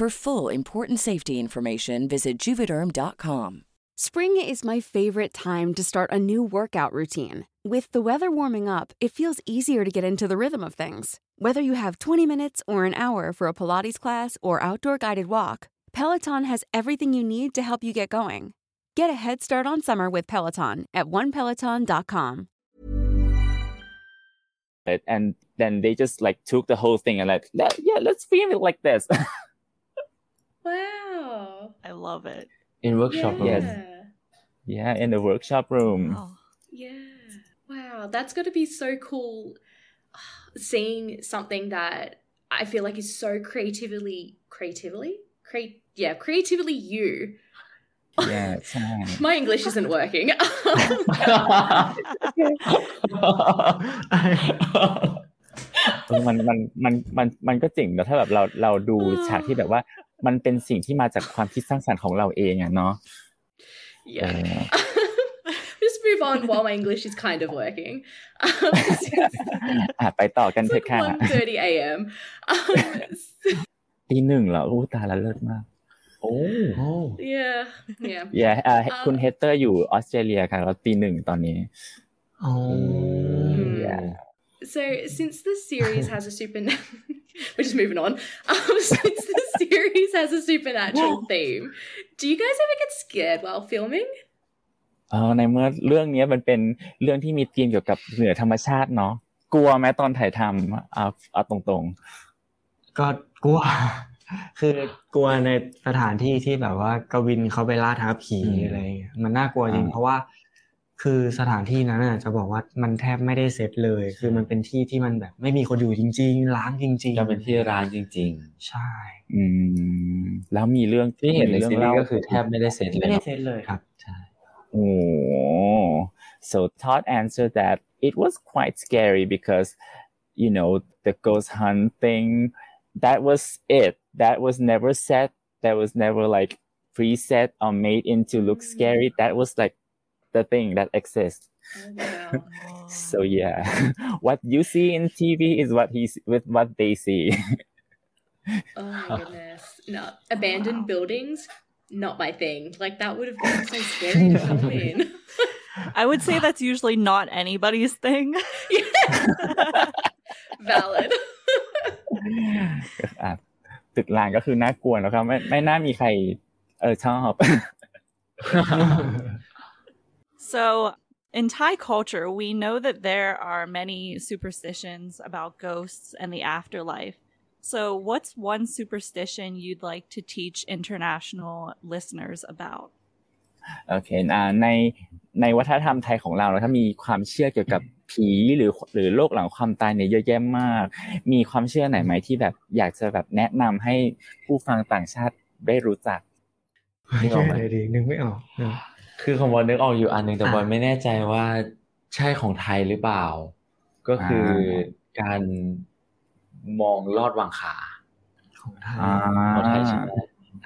For full important safety information, visit juvederm.com. Spring is my favorite time to start a new workout routine. With the weather warming up, it feels easier to get into the rhythm of things. Whether you have 20 minutes or an hour for a Pilates class or outdoor guided walk, Peloton has everything you need to help you get going. Get a head start on summer with Peloton at onepeloton.com. And then they just like took the whole thing and like, yeah, let's film it like this. wow. I love it. In workshop yeah. room. Yes. Yeah, in the workshop room. Oh. Yeah. Wow, that's got to be so cool seeing something that I feel like is so creatively creatively create yeah, creatively you. Yeah, it's fine. My English isn't working. เออมันมันมันมันมันก็เจ๋งนะถ้าแบบเราเราดูฉากที่แบบว่า มันเป็นสิ่งที่มาจากความคิดสร้างสรรค์ของเราเองอะเนาะ yeah. Just move on while my English is kind of working. Um, อะไปต่อกัน it's เถอะ like ค่ะ 1.30 a.m. Um, ตีหนึ่งเหรออู้ตายละเลิศมากโอ้ yeah, yeah. yeah อ่า Um, คุณเฮเตอร์อยู่ออสเตรเลียค่ะแล้วตีหนึ่งตอนนี้อ๋อ yeah So, since the series has a super, we're just moving on. Um, since the series has a supernatural theme, do you guys ever get scared while filming? เออในเมื่อเรื่องนี้มันเป็นเรื่องที่มีธีมเกี่ยวกับเหนือธรรมชาติเนาะกลัวไหมตอนถ่ายทำเอาเอาตรงก็กลัว คือกลัวในสถานที่ที่แบบว่ากวินเขาไปล่าท้าผีอืมอะไรอย่างเงี้ยมันน่ากลัวจริงอ่าเพราะว่า คือสถานที่นั้นน่ะจะบอกว่ามันแทบไม่ได้เซตเลย คือมันเป็นที่ที่มันแบบไม่มีคนอยู่จริงๆล้างจริงก็เป็นที่ร้านจริง ๆ ใช่ๆอืมแล้วมีเรื่องๆที่เห็นในมีซีเรื่องรีเล่าส์ก็คือแทบไม่ได้เซตเลไม่ยได้เนาะเซตเลยครับใช่ โอ้ so Todd answered that it was quite scary because you know the ghost hunt thing that was it that was never set that was never like preset or made into look scary that was like the thing that exists Oh, wow. so yeah what you see in tv is what he's with what they see Oh my goodness. No, abandoned buildings, not my thing. Like, that would have been so scary to film in. I would say that's usually not anybody's thing. Valid. อ่ะตึกรางก็คือน่ากลัวนะครับไม่ไม่น่ามีใครเออชอบ So, in Thai culture, we know that there are many superstitions about ghosts and the afterlife. So, what's one superstition you'd like to teach international listeners about? โอเคอ่าในในวัฒนธรรมไทยของเรานะครับมีความเชื่อเกี่ยวกับผีหรือหรือโลกหลังความตายเนี่ยเยอะแยะมาก มีความเชื่อไหนไหมที่แบบอยากจะแบบแนะนำให้ผู้ฟังต่างชาติได้รู้จัก ไม่ใช่เลยดินึกไม่ออกเนอะ คือของบอลนึกออกอยู่อันหนึ่งแต่อะบอลไม่แน่ใจว่าใช่ของไทยหรือเปล่า ก็คืออาการมองลอดวางขาของไทยอ่าของไทยใช่ไหม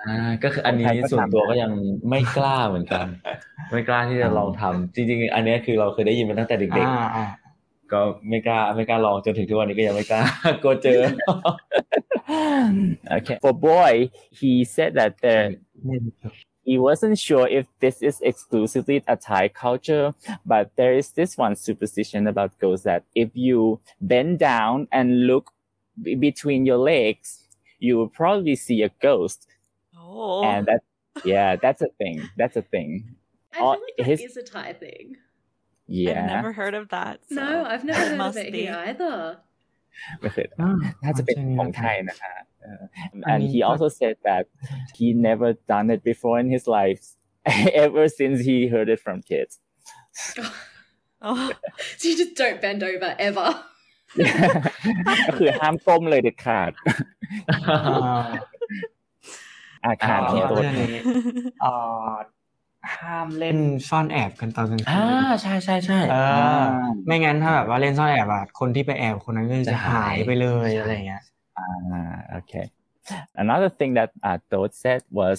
อ่าก็คืออันนี้ของไทยก็ส่วนตัวทำก็ยังไม่กล้าเหมือนกัน ไม่กล้าที่จะลองทำจริง ๆ อันเนี้ยคือเราเคยได้ยินมาตั้งแต่เด็กอ่าอ่าๆก็ไม่กล้าไม่กล้าลองจนถึงทุกวันนี้ก็ยังไม่กล้ากลัวเจอ okay for boy he said that there เนี่ย he wasn't sure if this is exclusively a Thai culture, but there is this one superstition about ghosts that if you bend down and look b- between your legs, you will probably see a ghost. Oh, And that, yeah, that's a thing. That's a thing. I feel like that his- is a Thai thing. Yeah. I've never heard of that. so No, I've never heard of it be. here either. ไม่เคย อ่า น่าจะเป็น ใช่ ของ นะ ไทยนะคะเออ อัน and นี้ he ก็ also said that he never done it before in his life ever since he heard it from kids Oh, So you just don't bend over ever. ก็คือห้ามก้มเลยเด็ดขาด อ่า อาคารของตัวนี้เอ่อ ห้ามเล่นซ่อนแอบกันตอนกลางคืนอ่าใช่ใช่ใช่เออไม่งั้นถ้าแบบว่าเล่นซ่อนแอบอะคนที่ไปแอบคนนั้นก็จะหายไปเลยอะไรเงี้ยอ่าโอเค another thing that uh, Toad said was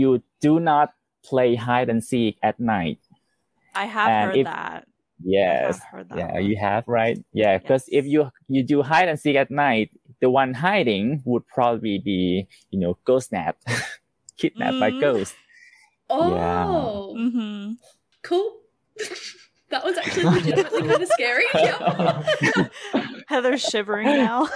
you do not play hide and seek at night I have and heard if, that yes that. yeah you have right yeah because yes. if you you do hide and seek at night the one hiding would probably be you know ghost napped kidnapped mm. by ghosts Oh, yeah. mm-hmm. cool. that was actually legitimately kind of scary. Yeah. Heather's shivering now.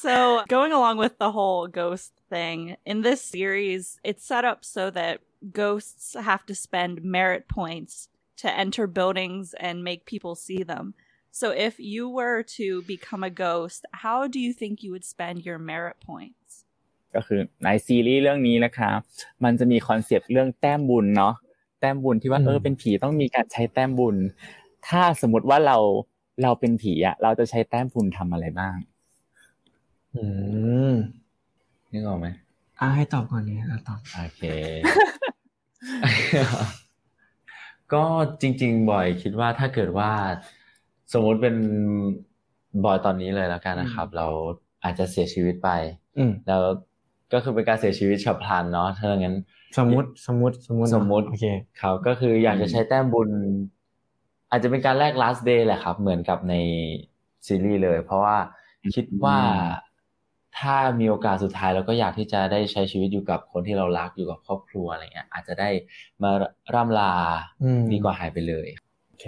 so, going along with the whole ghost thing, in this series, it's set up so that ghosts have to spend merit points to enter buildings and make people see them. So if you were to become a ghost, how do you think you would spend your merit points? ก็คือในซีรีส์เรื่องนี้นะครับมันจะมีคอนเซปต์เรื่องแต้มบุญเนาะแต้มบุญที่ว่าเออเป็นผีต้องมีการใช้แต้มบุญ ถ้าสมมติว่าเราเราเป็นผีอะเราจะใช้แต้มบุญทำอะไรบ้าง อืมนึกออกไหมอ่าให้ตอบก่อนนี้เราตอบโอเค ก็จริง ๆ บ่อยคิดว่าถ้าเกิดว่า สมมุติเป็นบอยตอนนี้เลยแล้วกันนะครับ เราอาจจะเสียชีวิตไปแล้วก็คือเป็นการเสียชีวิตฉับพลันเนาะถ้าอย่างนั้น สมมติสมมติสมมติสมมติโอเคครับก็คืออยากจะใช้แต้มบุญ อาจจะเป็นการแลก last day แหละครับ เหมือนกับในซีรีส์เลย เพราะว่าคิดว่าถ้ามีโอกาสสุดท้ายเราก็อยากที่จะได้ใช้ชีวิตอยู่กับคนที่เรารักอยู่กับครอบครัวอะไรเงี้ยอาจจะได้มาร่ำลาดีกว่าหายไปเลยโอเค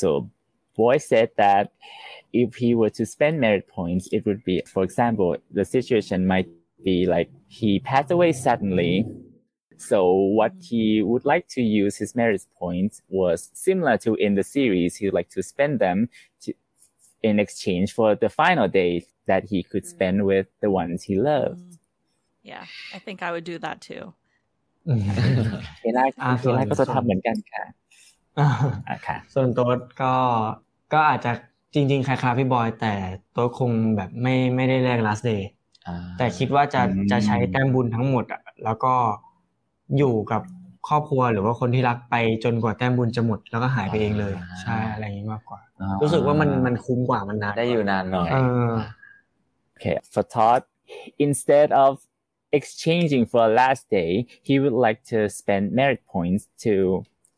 so Boy said that if he were to spend merit points, it would be, for example, the situation might be like he passed away suddenly. So what he would like to use his merit points was similar to in the series. He would like to spend them to, in exchange for the final day that he could spend mm. with the ones he loved. Mm. Yeah, I think I would do that too. เฮล่าเฮล่าก็จะทำเหมือนกันค่ะอ่า ค่ะส่วนตัวก็ก็อาจจะจริง ๆคล้ายๆพี่บอย แต่ตัวคงแบบไม่ไม่ได้แลก last day แต่คิดว่าจะจะใช้แต้มบุญทั้งหมดอะแล้วก็อยู่กับครอบครัวหรือว่าคนที่รักไปจนกว่าแต้มบุญจะหมดแล้วก็หายไปเองเลย ใช่อะไรอย่างนี้มากกว่า รู้สึกว่ามันมันคุ้มกว่ามันนานได้อยู่นานหน่อย Okay for Todd instead of exchanging for a last day he would like to spend merit points to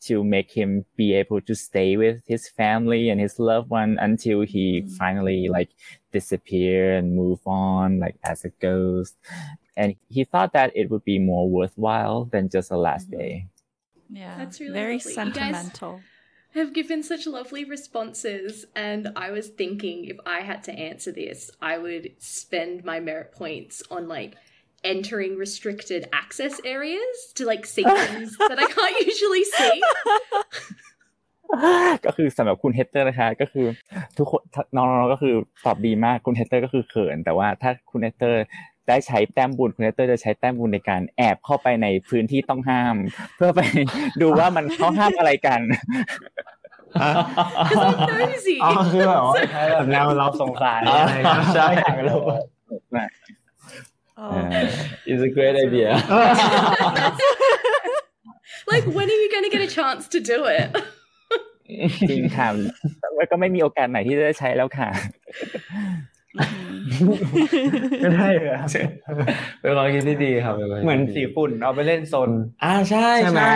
to make him be able to stay with his family and his loved one until he mm-hmm. finally like disappear and move on like as a ghost and he thought that it would be more worthwhile than just a last mm-hmm. day yeah that's really very lovely. sentimental have given such lovely responses and i was thinking if i had to answer this i would spend my merit points on like entering restricted access areas to like see things that I can't usually see ก็คือสำหรับคุณเฮเตอร์นะคะ ก็คือทุกคนน้องๆก็คือตอบดีมากคุณเฮเตอร์ก็คือเขิน แต่ว่าถ้าคุณเฮเตอร์ได้ใช้แต้มบุญคุณเฮเตอร์จะใช้แต้มบุญในการแอบเข้าไปในพื้นที่ต้องห้าม เพื่อไปดูว่ามันเขาห้ามอะไรกันอ๋อคือแบบว่าแบบแนวเราสงสัยอะไรใช่อยาก รู้ Oh. it's a great idea. like, when are you going to get a chance to do it? จริงค่ะก็ไม่มีโอกาสไหนที่จะใช้แล้วค่ะไม่ได้เลยเป็นความคิดที่ดีครับเหมือนสีฝุ่นเอาไปเล่นโซนอ่าใช่ใช่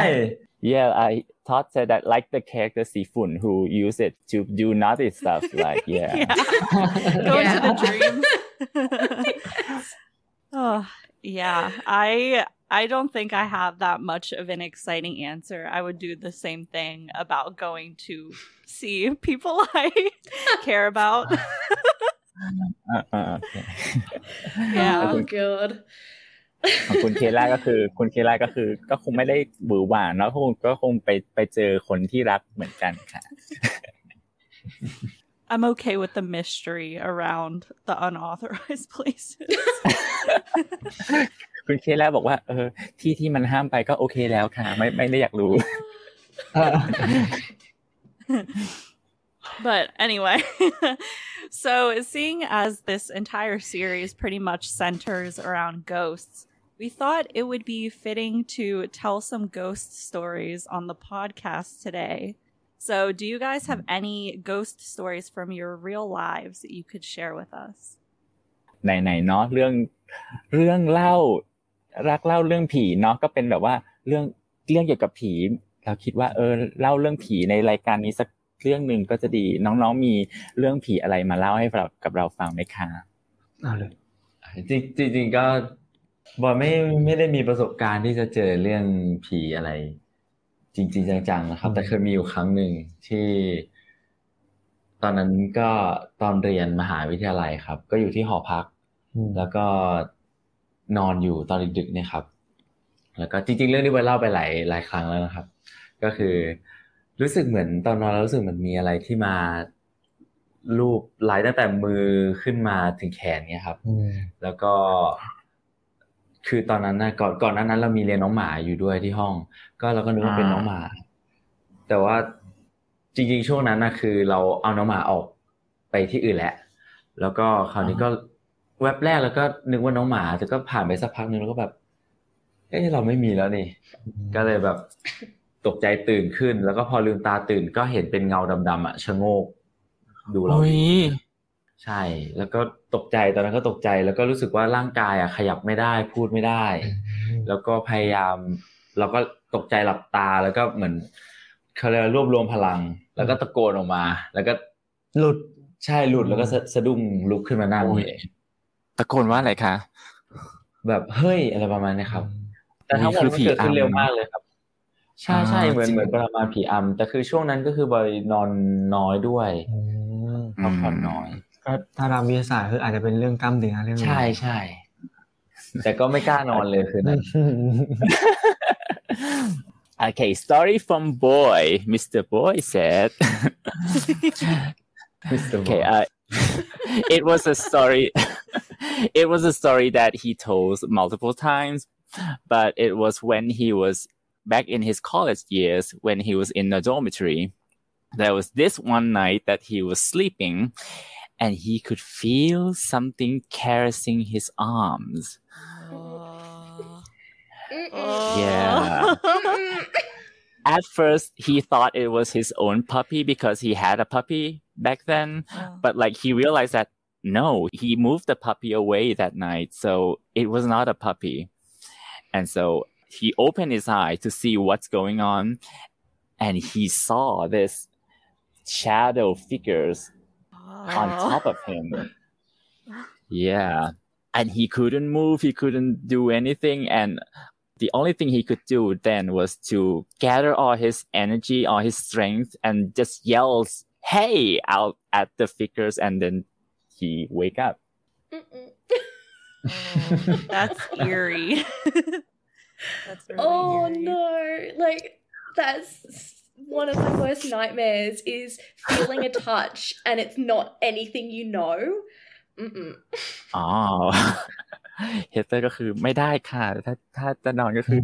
Yeah, I thought said that like the character Sifun who use it to do naughty stuff. Like, yeah, yeah. go yeah. into the dreams. Oh, yeah. I I don't think I have that much of an exciting answer. I would do the same thing about going to see people I care about. uh, okay. yeah. Oh god. คุณเคล่าก็คือ คุณเคล่าก็คือ ก็คงไม่ได้บือหวานเนาะคงก็คงไปไปเจอคนที่รักเหมือนกันค่ะ I'm okay with the mystery around the unauthorized places คุณเคแล้วบอกว่าเออที่ที่มันห้ามไปก็โอเคแล้วค่ะ ไม่ไม่ได้อยากรู้ but anyway, so seeing as this entire series pretty much centers around ghosts, we thought it would be fitting to tell some ghost stories on the podcast today. So, do you guys have any ghost stories from your real lives that you could share with us? ไหนๆเนาะเรื่องเรื่องเล่ารักเล่าเรื่องผีเนาะก็เป็นแบบว่าเรื่องเรื่องเกี่ยวกับผี เราคิดว่าเออเล่าเรื่องผีในรายการนี้สักเรื่องหนึ่งก็จะดีน้องๆมีเรื่องผีอะไรมาเล่าให้เรากับเราฟังไหมคะเอาเลยจริงจริงก็บอยไม่ไม่ได้มีประสบการณ์ที่จะเจอเรื่องผีอะไร จริงๆจังๆนะครับ แต่เคยมีอยู่ครั้งหนึ่งที่ ตอนนั้นก็ตอนเรียนมหาวิทยาลัยครับ ก็อยู่ที่หอพัก แล้วก็นอนอยู่ตอนดึกๆเนี่ยครับ แล้วก็จริง ๆ เรื่องนี้ไปเล่าไปหลายหลายครั้งแล้วนะครับ ก็คือ รู้สึกเหมือนตอนนอนเรารู้สึกเหมือนมีอะไรที่มาลูบไหลตั้งแต่มือขึ้นมาถึงแขนเนี่ยครับ แล้วก็ คือตอนนั้นนะก่อนก่อนนั้นนั้น เรามีเรียนน้องหมาอยู่ด้วยที่ห้อง ก็เราก็นึกว่าเป็นน้องหมา แต่ว่าจริงๆช่วงนั้นนะคือ เราเอาน้องหมาออกไปที่อื่นแล้วแล้วก็คราวนี้ก็แว็บแรกแล้วก็นึกว่าน้องหมาแต่ก็ผ่านไปสักพักนึงแล้วก็แบบเอ้เราไม่มีแล้วนี่ ก็เลยแบบตกใจตื่นขึ้น แล้วก็พอลืมตาตื่นก็เห็นเป็นเงาดำๆอะชะโงก ดูเรา ใช่ แล้วก็ตกใจตอนนั้นก็ตกใจแล้วก็รู้สึกว่าร่างกายอะขยับไม่ได้พูดไม่ได้ แล้วก็พยายามเราก็ตกใจหลับตาแล้วก็เหมือนเขาเรียกรวบรวมพลัง แล้วก็ตะโกนออกมา แล้วก็หลุดใช่หลุดแล้วก็สะดุ้งลุกขึ้นมานั่งเลยตะโกนว่าอะไรคะแบบเฮ้ยอะไรประมาณนี้ครับ แต่ทั้งหมดมันเกิดขึ้นเร็วมากเลยครับใช่ใช่เหมือนเหมือนประมาณผีอำแต่คือช่วงนั้นก็คือบอยนอนน้อยด้วยพักผ่อนน้อย ก็ถ้าตามวิทยาศาสตร์คืออาจจะเป็นเรื่องกล้ามเนื้อเรื่องใช่ใช่แต่ก็ไม่กล้านอนเลยคือนั้น Okay, story from Boy. Mr. Boy said. Mr. Okay, uh, it was a story. it was a story that he told multiple times, but it was when he was back in his college years when he was in the dormitory. There was this one night that he was sleeping and he could feel something caressing his arms. Oh. Yeah. At first, he thought it was his own puppy because he had a puppy back then. Oh. But like he realized that no, he moved the puppy away that night. So it was not a puppy. And so he opened his eye to see what's going on. And he saw this shadow figures. On oh. top of him. Yeah. And he couldn't move. He couldn't do anything. And the only thing he could do then was to gather all his energy, all his strength and just yells hey out at the figures and then he wake up oh, that's eerie that's really oh eerie. no like that's one of the worst nightmares is feeling a touch and it's not anything you know Mm-mm. อ๋อเฮเตอร์ก็คือไม่ได้ค่ะถ้าถ้าจะนอนก็คือ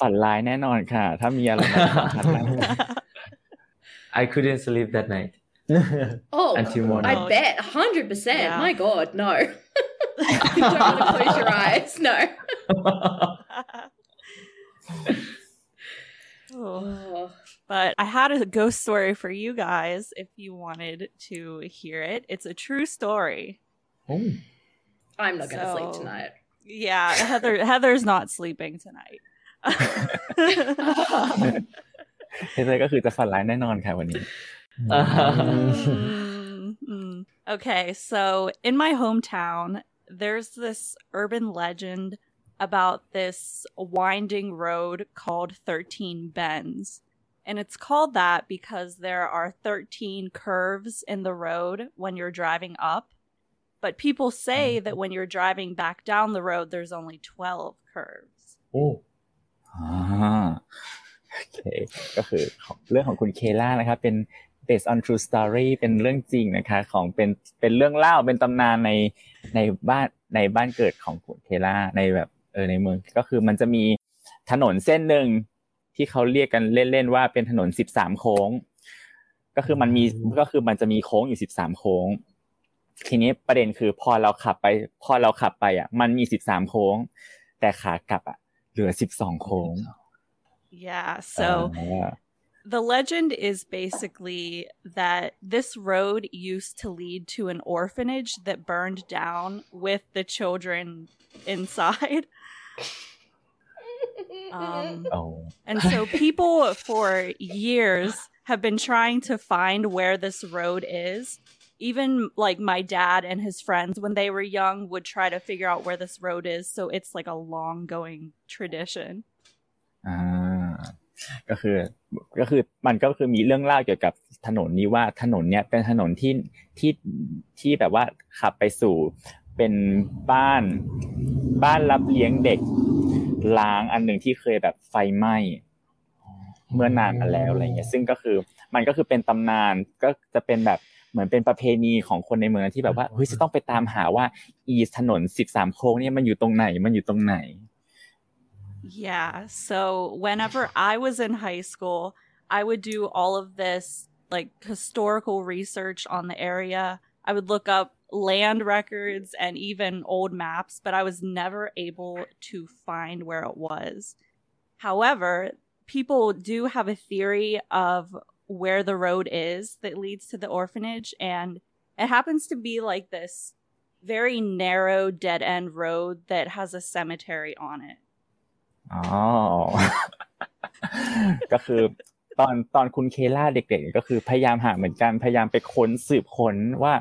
ฝันร้ายแน่นอนค่ะ ถ้ามีอะไรมาทัน I couldn't sleep that night. oh, until morning. I bet, hundred percent. My God, no. you don't want to close your eyes. No. oh. But I had a ghost story for you guys if you wanted to hear it. It's a true story. Oh. I'm not going to so, sleep tonight. Yeah, Heather Heather's not sleeping tonight. เฮเธอก็คือจะฝันร้ายแน่นอนค่ะวันนี้ Okay, so in my hometown, there's this urban legend about this winding road called 13 Bends. And it's called that because there are 13 curves in the road when you're driving up. But people say that when you're driving back down the road, there's only 12 curves. Oh. Ah. โอเคก็คือเรื่องของคุณเคล่านะครับเป็น based on true story เป็นเรื่องจริงนะคะของเป็นเป็นเรื่องเล่าเป็นตำนานในในบ้านในบ้านเกิดของคุณเคล่าในแบบเออในเมืองก็คือมันจะมีถนนเส้นหนึ่ง ที่เขาเรียกกันเล่นๆว่าเป็นถนนสิบสามโค้ง ก็คือมันมีก็คือมันจะมีโค้งอยู่สิบสามโค้ง ทีนี้ประเด็นคือพอเราขับไป พอเราขับไปอะ มันมีสิบสามโค้ง แต่ขากลับอะเหลือสิบสองโค้ง Yeah, so the legend is basically that this road used to lead to an orphanage that burned down with the children inside. Um, oh. and so people for years have been trying to find where this road is. Even like my dad and his friends, when they were young, would try to figure out where this road is. So it's like a long going tradition. อ่าก็คือก็คือมันก็คือมีเรื่องเล่าเกี่ยวกับถนนนี้ว่าถนนเนี้ยเป็นถนนที่ที่ที่แบบว่าขับไปสู่เป็นบ้านบ้านรับเลี้ยงเด็ก ล้างอันหนึ่งที่เคยแบบไฟไหม้เมื่อนานมาแล้วอะไรเงี้ยซึ่งก็คือมันก็คือเป็นตำนานก็จะเป็นแบบเหมือนเป็นประเพณีของคนในเมืองที่แบบว่าเฮ้ยจะต้องไปตามหาว่า อีถนนสิบสามโค้งเนี่ยมันอยู่ตรงไหนมันอยู่ตรงไหน Yeah. So whenever I was in high school, I would do all of this like historical research on the area. I would look up land records and even old maps, but I was never able to find where it was. However, people do have a theory of where the road is that leads to the orphanage, and it happens to be like this very narrow dead end road that has a cemetery on it. อ๋อ ก็คือ ตอนตอนคุณเคล่าเด็กๆก็คือพยายามหาเหมือนกันพยายามไปค้นสืบค้นว่า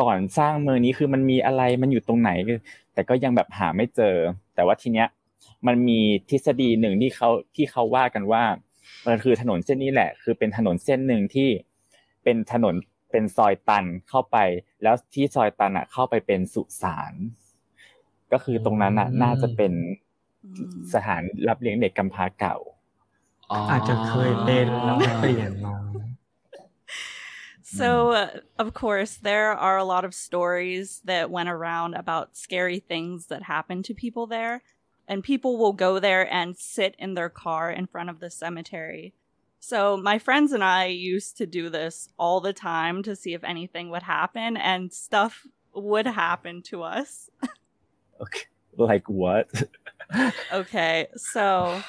ก่อนสร้างเมืองนี้คือมันมีอะไรมันอยู่ตรงไหน แต่ก็ยังแบบหาไม่เจอ แต่ว่าทีเนี้ยมันมีทฤษฎีหนึ่งที่เขาที่เขาว่ากันว่ามันคือถนนเส้นนี้แหละ คือเป็นถนนเส้นหนึ่งที่เป็นถนนเป็นซอยตันเข้าไป แล้วที่ซอยตันอะ เข้าไปเป็นสุสานก็คือตรงนั้นอะน่าจะเป็นสถานรับเลี้ยงเด็กกำพร้าเก่า อาจจะเคยเป็นแล้วเปลี่ยนมา So, uh, of course, there are a lot of stories that went around about scary things that happened to people there. And people will go there and sit in their car in front of the cemetery. So, my friends and I used to do this all the time to see if anything would happen, and stuff would happen to us. okay. Like what? okay. So,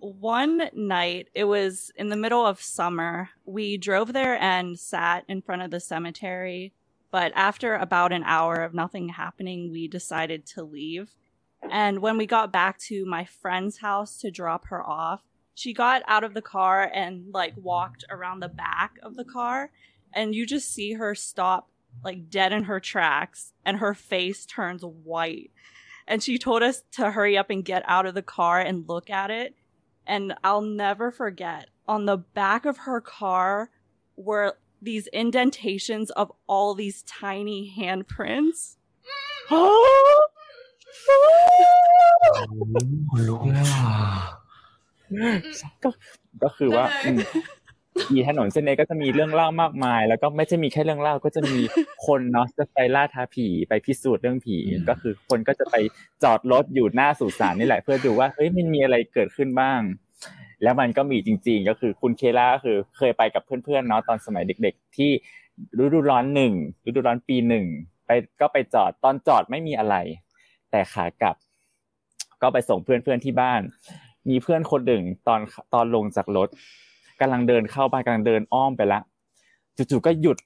one night, it was in the middle of summer. We drove there and sat in front of the cemetery. But after about an hour of nothing happening, we decided to leave. And when we got back to my friend's house to drop her off, she got out of the car and like walked around the back of the car. And you just see her stop like dead in her tracks and her face turns white. And she told us to hurry up and get out of the car and look at it and I'll never forget on the back of her car were these indentations of all these tiny handprints. ลุกแล้วก็ก็คือว่า มีถนนเส้นนี้ก็จะมีเรื่องเล่ามากมาย แล้วก็ไม่ใช่มีแค่เรื่องเล่าก็จะมีคนเนาะจะไปล่าท้าผีไปพิสูจน์เรื่องผีก็คือคนก็จะไปจอดรถอยู่หน้าสุสานนี่แหละ เพื่อดูว่าเฮ้ยมันมีอะไรเกิดขึ้นบ้าง แล้วมันก็มีจริง ๆ ก็คือคุณเคล่าก็คือเคยไปกับเพื่อนๆเนาะตอนสมัยเด็ก ๆ ที่ฤดูร้อนหนึ่งฤดูร้อนปีหนึ่งไปก็ไปจอดตอนจอดไม่มีอะไร แต่ขากลับ ก็ไปส่งเพื่อนๆที่บ้าน มีเพื่อนคนหนึ่งตอนตอนลงจากรถ กำลังเดินเข้าไปกำลังเดินอ้อมไปละจู่ๆก็หยุด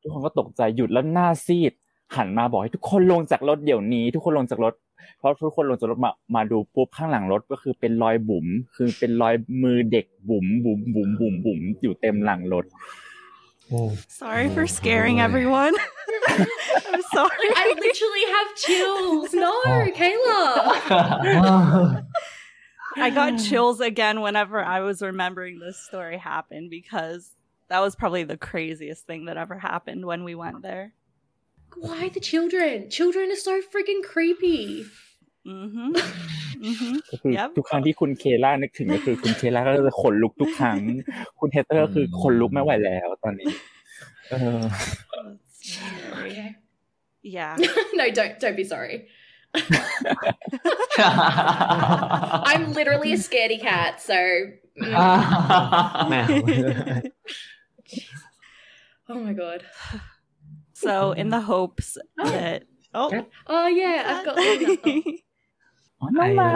ทุกคนก็ตกใจหยุดแล้วหน้าซีด หันมาบอกให้ทุกคนลงจากรถเดี๋ยวนี้ ทุกคนลงจากรถ เพราะทุกคนลงจากรถมามาดูปุ๊บข้างหลังรถก็คือเป็นรอยบุ๋มคือเป็นรอยมือเด็กบุ๋มบุ๋มบุ๋มบุ๋มบุ๋มอยู่เต็มหลังรถ Sorry for scaring everyone. I'm sorry. I literally have chills. No, Kayla. I got chills again whenever I was remembering this story happened because that was probably the craziest thing that ever happened when we went there. Why the children? Children are so freaking creepy. Mm-hmm. mm-hmm. ก็คือทุกครั้งที่คุณเคล่านึกถึงก็คือคุณเคล่าก็จะขนลุกทุกครั้ง คุณเฮเตอร์ก็คือขนลุกไม่ไหวแล้วตอนนี้ เออ Okay. Yeah. no, don't don't be sorry. I'm literally a scaredy cat, so. แมว โอเค oh my god. So, in the hopes that oh Oh yeah, I've got Luna. Oh. อ๋อน้องมา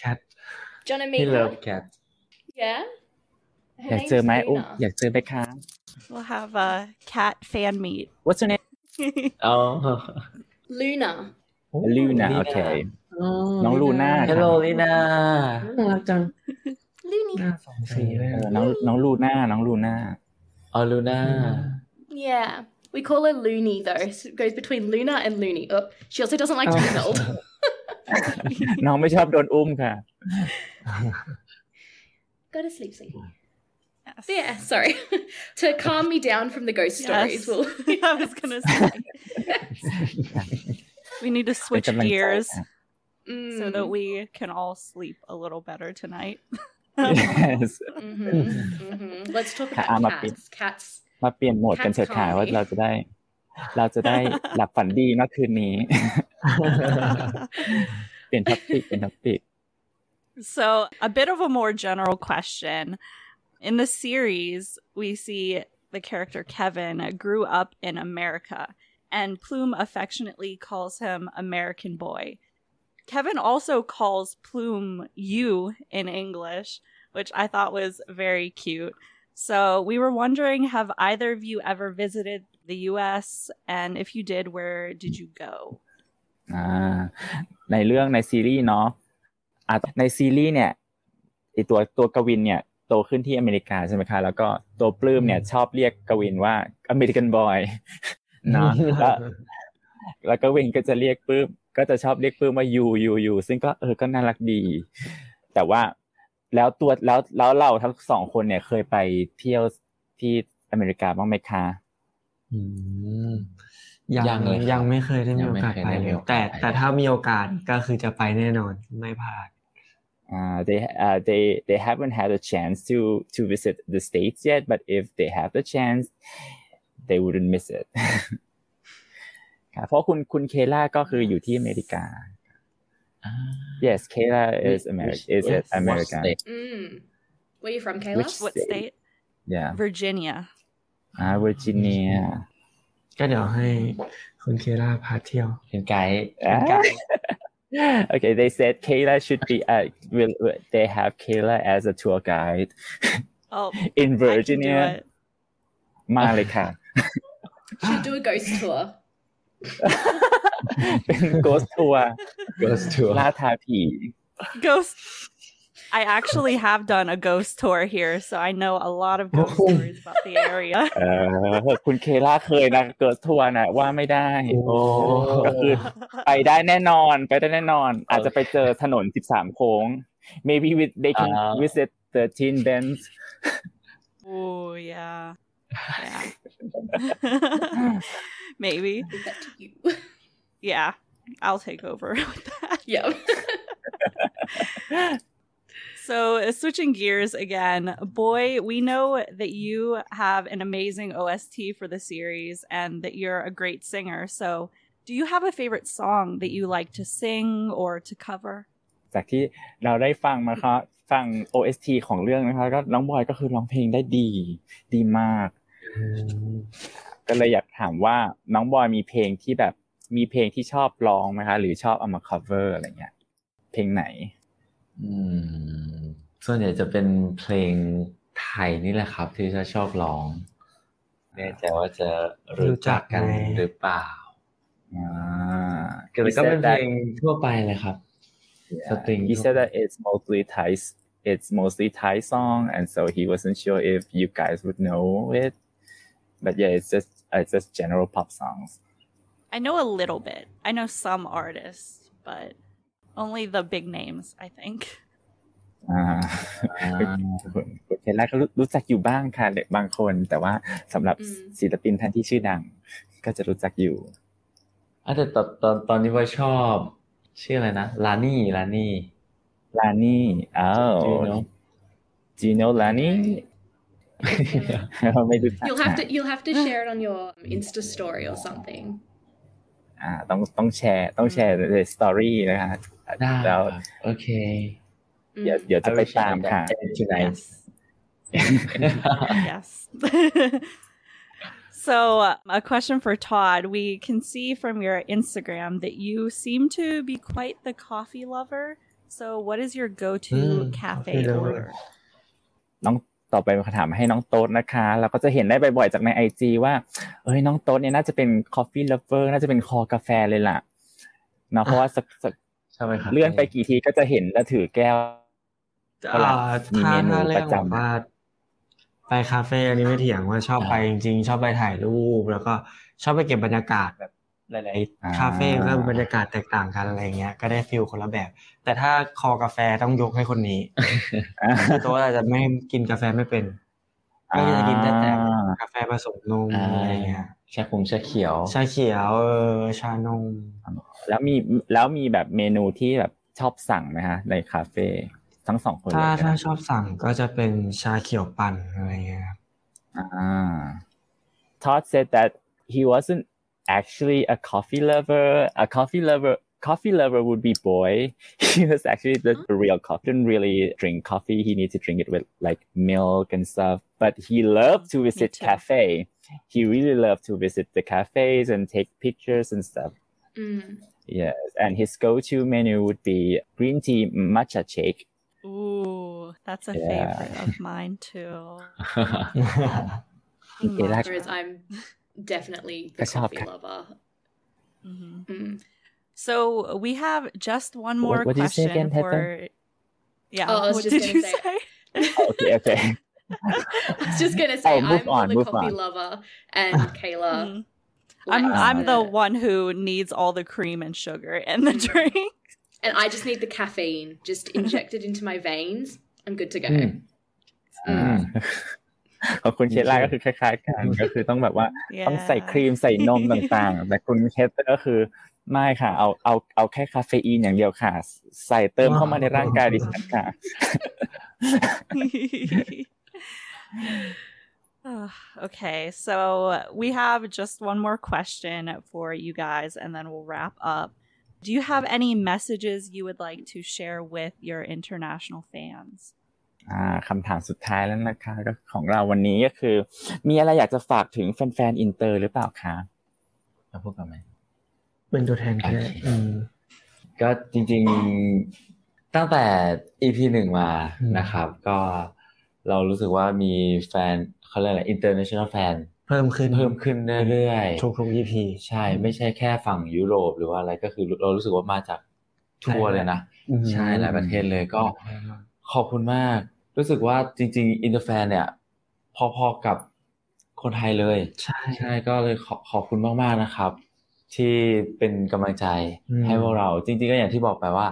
cat Do you want to he meet love her? cat Yeah. Her อยาก name's เจอไหมอุ้ม Luna. อยากเจอไหมคะ we'll have a cat fan meet. What's your name อ๋อ Luna. Luna โอเค น้องลูน่า Hello Lina น่ารักจัง Looney. หน้าสองสีเลย เออน้องน้องลูน่าน้องลูน่า อ๋อลูน่า Yeah. We call her Looney though. So it goes between Luna and Looney. Oh, she also doesn't like to be held. น้องไม่ชอบโดนอุ้มค่ะ Go to sleep, sleepy. Yeah, sorry. to calm me down from the ghost stories, Yes. we'll I was gonna say we need to switch เป็นกำลังใจ gears ค่ะ so that Mm. we can all sleep a little better tonight. yes Mhm, mhm. Let's talk Cat- about I'm a cats. Cats. มาเปลี่ยนโหมดกันเถิดค่ะ Cats ว่า calm me. เราจะได้ เราจะได้หลับฝันดีเมื่อคืนนี้ เปลี่ยนท็อปิกเป็นท็อปิก So, a bit of a more general question. In the series, we see the character Kevin grew up in America, and Plume affectionately calls him American Boy. Kevin also calls Plume you in English, which I thought was very cute. So, we were wondering have either of you ever visited the US? And if you did, where did you go? อ่าในเรื่องในซีรีส์เนาะอ่ะในซีรีส์เนี่ยไอตัวตัวกวินเนี่ยโตขึ้นที่อเมริกาใช่ไหมคะ แล้วก็ตัวปลื้มเนี่ยชอบเรียกกวินว่าอเมริกันบอย เ นาะแล้วแล้วกวินก็จะเรียกปลื้มก็จะชอบเรียกปลื้มว่ายูยูยูซึ่งก็เออก็น่ารักดี แต่ว่าแล้วตัวแล้วแล้วเราทั้งสองคนเนี่ยเคยไปเที่ยวที่อเมริกาบ้างไหมคะอืมยังยังเลยครับยังไม่เคยได้มียังโอไม่กาสเคยไปได้เลมียโอกาสแต่ไปแต่ถ้ามีโอกาสก็คือจะไปแน่นอนไม่พลาด Uh, they uh, they they haven't had a chance to to visit the states yet, but if they have the chance, they wouldn't miss it. ครับเพราะคุณคุณเคล่าก็คืออยู่ที่อเมริกาอ่า Yes, Kayla is American. Is Yes. it American? What state? Mm. Where you from, Kayla? Which What State. state? Yeah. Virginia. Ah, Virginia. ก็เดี๋ยวให้คุณเคล่าพาเที่ยวเป็นไกด์ Ah. okay, they said Kayla should be. Uh, will will- they have Kayla as a tour guide Oh, in I can do Virginia? it. มาเลยค่ะ Should do a ghost tour. เป็น ghost tour ghost tour ล่าท้าผี Ghost. I actually have done a ghost tour here, so I know a lot of ghost stories about the area. เออคุณเคล่าเคยนะเกิดทัวร์นะว่าไม่ได้โอ้ก็คือไปได้แน่นอนไปได้แน่นอน อาจจะไปเจอถนน 13 โค้ง maybe with they can อ่า visit 13 bends Oh yeah, yeah. Maybe, Leave that to you. yeah. I'll take over with that. yeah. So, uh, switching gears again, boy, we know that you have an amazing OST for the series and that you're a great singer. So, do you have a favorite song that you like to sing or to cover? จากที่เราได้ฟังมาครับฟัง OST ของเรื่องนะคะก็น้องบอยก็คือร้องเพลงได้ดี ดีมาก ก็เลยอยากถามว่าน้องบอยมีเพลงที่แบบมีเพลงที่ชอบร้องไหมคะ หรือชอบเอามา cover อะไรเงี้ย เพลงไหน อืม ส่วนใหญ่จะเป็นเพลงไทยนี่แหละครับ ที่จะชอบร้องแน่ใจว่าจะรู้จักกันรู้จักไหมหรือเปล่าอ่าก็เลยก็เป็นเพลงทั่วไปเลยครับ Yeah. สตริง He said that it's mostly Thai. It's mostly Thai song, and so he wasn't sure if you guys would know it. But yeah, it's just it's just general pop songs. I know a little bit. I know some artists, but only the big names, I think. อ่าอ่าคุณคุณเคลล่าก็รู้รู้จักอยู่บ้างค่ะเด็กบางคน แต่ว่าสำหรับอืมศิลปินท่านที่ชื่อดัง ก็จะรู้จักอยู่อะแต่ตอนตอนตอนนี้ว่าชอบ ชื่ออะไรนะลานี่ลานี่ลานี่อ้าว Do you know? Do you know ลานี่ ไม่รู้จัก You'll have ค่ะ to you'll have to share it on your Insta story or something. อ่าต้องต้องแชร์ต้องแชร์ในสตอรี่นะคะ ได้ แล้ว ครับโอเค เดี๋ยว Mm. เดี๋ยวจะไปตามค่ะ I will share that tonight Yes. yes. so, uh, a question for Todd. We can see from your Instagram that you seem to be quite the coffee lover. So, what is your go to Mm, cafe coffee lover. order? น้อง ต่อไปคำถามให้น้องโต๊ดนะคะ เราก็จะเห็นได้บ่อยๆจากในไอจีว่า เอ้ยน้องโต๊ดเนี่ยน่าจะเป็น coffee lover น่าจะเป็นคอกาแฟเลยล่ะเนาะเพราะว่าสักสักใช่ไหมครับเลื่อนไปกี่ทีก็จะเห็นแล้วถือแก้วอ่ามีถ้าเมนูถ้าเรื่ปองระแบบจำว่าไปคาเฟ่อันนี้ไม่เถียงว่าชอบไปจริงๆ ชอบไปถ่ายรูป แล้วก็ชอบไปเก็บบรรยากาศแบบ หลายๆคาเฟ่ก็บรรยากาศแตกต่างกันอะไรเงี้ย ก็ได้ฟิลคนละแบบ แต่ถ้าคอกาแฟต้องยกให้คนนี้คือตัวอาจจะไม่กินกาแฟไม่เป็นก็จะกินแต่แต่กาแฟผสมนมอ่าอะไรเงี้ยชาคงชาเขียวชาเขียวเออชานมแล้วมีแล้วมีแบบเมนูที่แบบชอบสั่งไหมฮะ ในคาเฟ่ทั้งสองคนถ้าเลยถ้านะชอบสั่งก็จะเป็นชาเขียวปั่นอะไรเงี้ยครับ Ah. Todd said that he wasn't actually a coffee lover. A coffee lover, coffee lover would be boy. He was actually the real coffee. Didn't really drink coffee. He needs to drink it with like milk and stuff. But he loved to visit too. cafe. He really loved to visit the cafes and take pictures and stuff. Mm. Yes, and his go-to menu would be green tea matcha shake. Ooh, that's a Yeah. favorite of mine too. Okay, that's- Whereas I'm definitely the coffee lover. Mm-hmm. Mm. So we have just one more what, what question again, for. Yeah, oh, what did you say? say? oh, okay, okay. I was just gonna say oh, I'm on, the coffee on. lover, and Kayla. Mm-hmm. I'm I'm the... one who needs all the cream and sugar in the drink, and I just need the caffeine just injected into my veins. I'm good to go. Mm. Mm. ของคุณเคสล่าก็คือคล้ายๆกันก็คือต้องแบบว่าต้องใส่ครีมใส่นมต่างๆ แต่คุณเคสก็คือไม่ค่ะ เอาเอาเอาแค่คาเฟอีนอย่างเดียวค่ะ ใส่เติมเข้ามาในร่างกายดิฉันค่ะ Ugh, okay, so we have just one more question for you guys, and then we'll wrap up. Do you have any messages you would like to share with your international fans? อ่าคำถามสุดท้ายแล้วนะคะก็ของเราวันนี้ก็คือ มีอะไรอยากจะฝากถึงแฟนๆอินเตอร์หรือเปล่าคะมาพูดกันไหมเป็นตัวแทนแค่โอเคอืมก็จริง ๆตั้งแต่ EP หนึ่งมาอืมนะครับ ก็เรารู้สึกว่ามีแฟนเขาเรียกอะไร international fan เพิ่มขึ้นเพิ่มขึ้นเรื่อยๆทุกทุก EP ใช่ ไม่ใช่แค่ฝั่งยุโรปหรือว่าอะไรก็คือเรารู้สึกว่ามาจากทั่วเลยนะอืมใช่หลายประเทศเลยก็ขอบคุณมาก รู้สึกว่าจริง ๆ อินเตอร์แฟนเนี่ย พอๆกับคนไทยเลย ใช่ใช่ก็เลยขอขอบคุณมากๆนะครับ ที่เป็นกำลังใจอืมให้พวกเรา จริง ๆ ก็อย่างที่บอกไปว่า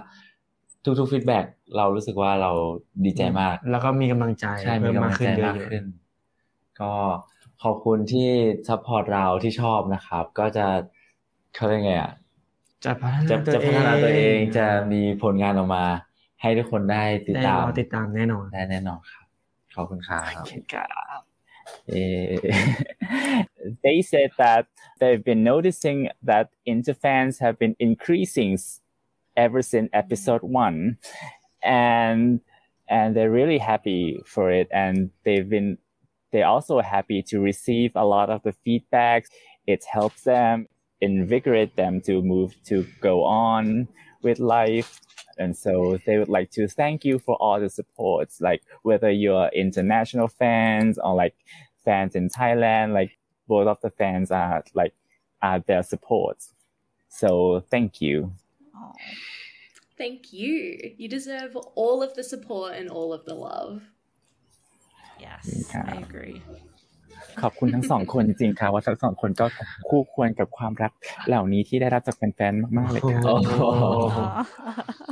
ทุกๆฟีดแบ็กเรารู้สึกว่าเราดีใจมาก แล้วก็มีกำลังใจใช่มีเพิ่มกำมาลักงขึ้นใจเยมากอะขึ้น ก็ขอบคุณที่ซัพพอร์ตเราที่ชอบนะครับ ก็จะเขาเรียกไงอะๆจะพัฒจะนาตัวจะเอพังฒนาตัวเองจะมีผลงานออกมา they said that they've been noticing that Inter fans have been increasing ever since episode one, and and they're really happy for it. And they've been they're also happy to receive a lot of the feedback. It helps them invigorate them to move to go on with life And so they would like to thank you for all the supports, like whether you're international fans or like fans in Thailand, like both of the fans are like are their supports. So thank you. Oh, Thank you. You deserve all of the support and all of the love. yes, Yeah. I agree. ขอบคุณทั้งสองคนจริงๆค่ะว่าทั้งสองคนก็คู่ควรกับความรักเหล่านี้ที่ได้รับจากแฟนๆมากๆเลยค่ะ โอ้โห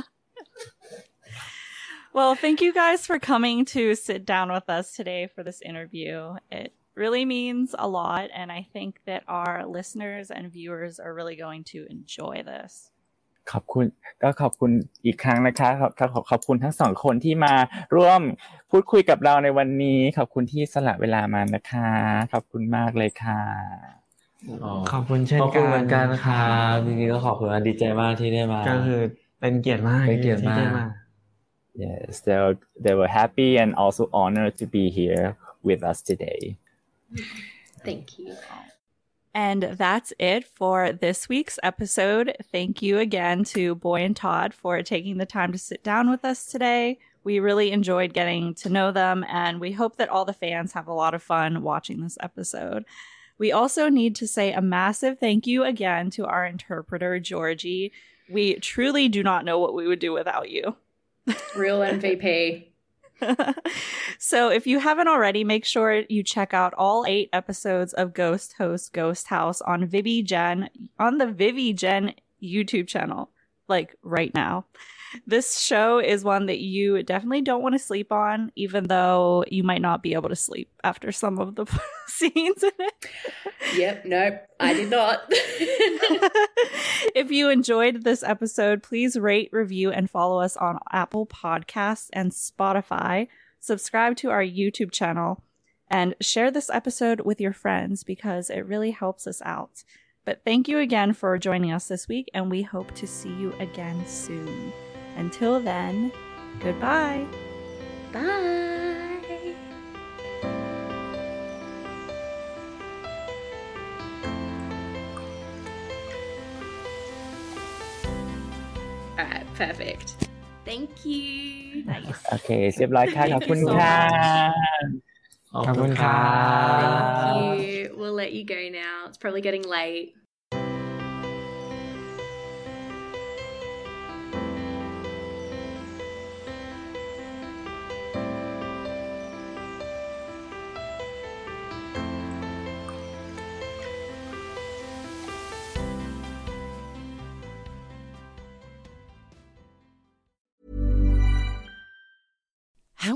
well, thank you guys for coming to sit down with us today for this interview. It really means a lot, and I think that our listeners and viewers are really going to enjoy this. ขอบคุณก็ขอบคุณอีกครั้งนะคะขอบขอบขอบคุณทั้งสองคนที่มาร่วมพูดคุยกับเราในวันนี้ ขอบคุณที่สละเวลามานะคะ ขอบคุณมากเลยค่ะ ขอบคุณเช่น ขอบ กั คุณ น เหมือนกันนะครับจริงๆก็ขอบคุณมากดีใจมากที่ได้มา ก็คือเป็นเกียรติมาก เป็นเกียรติมาก ที่ได้มา Yes, they were, they were happy and also honored to be here with us today. Thank you. And that's it for this week's episode. Thank you again to Boy and Todd for taking the time to sit down with us today. We really enjoyed getting to know them, and we hope that all the fans have a lot of fun watching this episode. We also need to say a massive thank you again to our interpreter, Georgie. We truly do not know what we would do without you. Real MVP. so if you haven't already, make sure you check out all eight episodes of Ghost Host Ghost House on ViviGen on the ViviGen YouTube channel, like right now. This show is one that you definitely don't want to sleep on, even though you might not be able to sleep after some of the scenes in it. Yep, nope, I did not. if you enjoyed this episode, please rate, review, and follow us on Apple Podcasts and Spotify. Subscribe to our YouTube channel and share this episode with your friends because it really helps us out. But thank you again for joining us this week, and we hope to see you again soon. Until then, goodbye. Bye. All right, perfect. Thank you. Nice. โอเคเรียบร้อยค่ะขอบคุณค่ะ ขอบคุณครับ Thank you. We'll let you go now. It's probably getting late.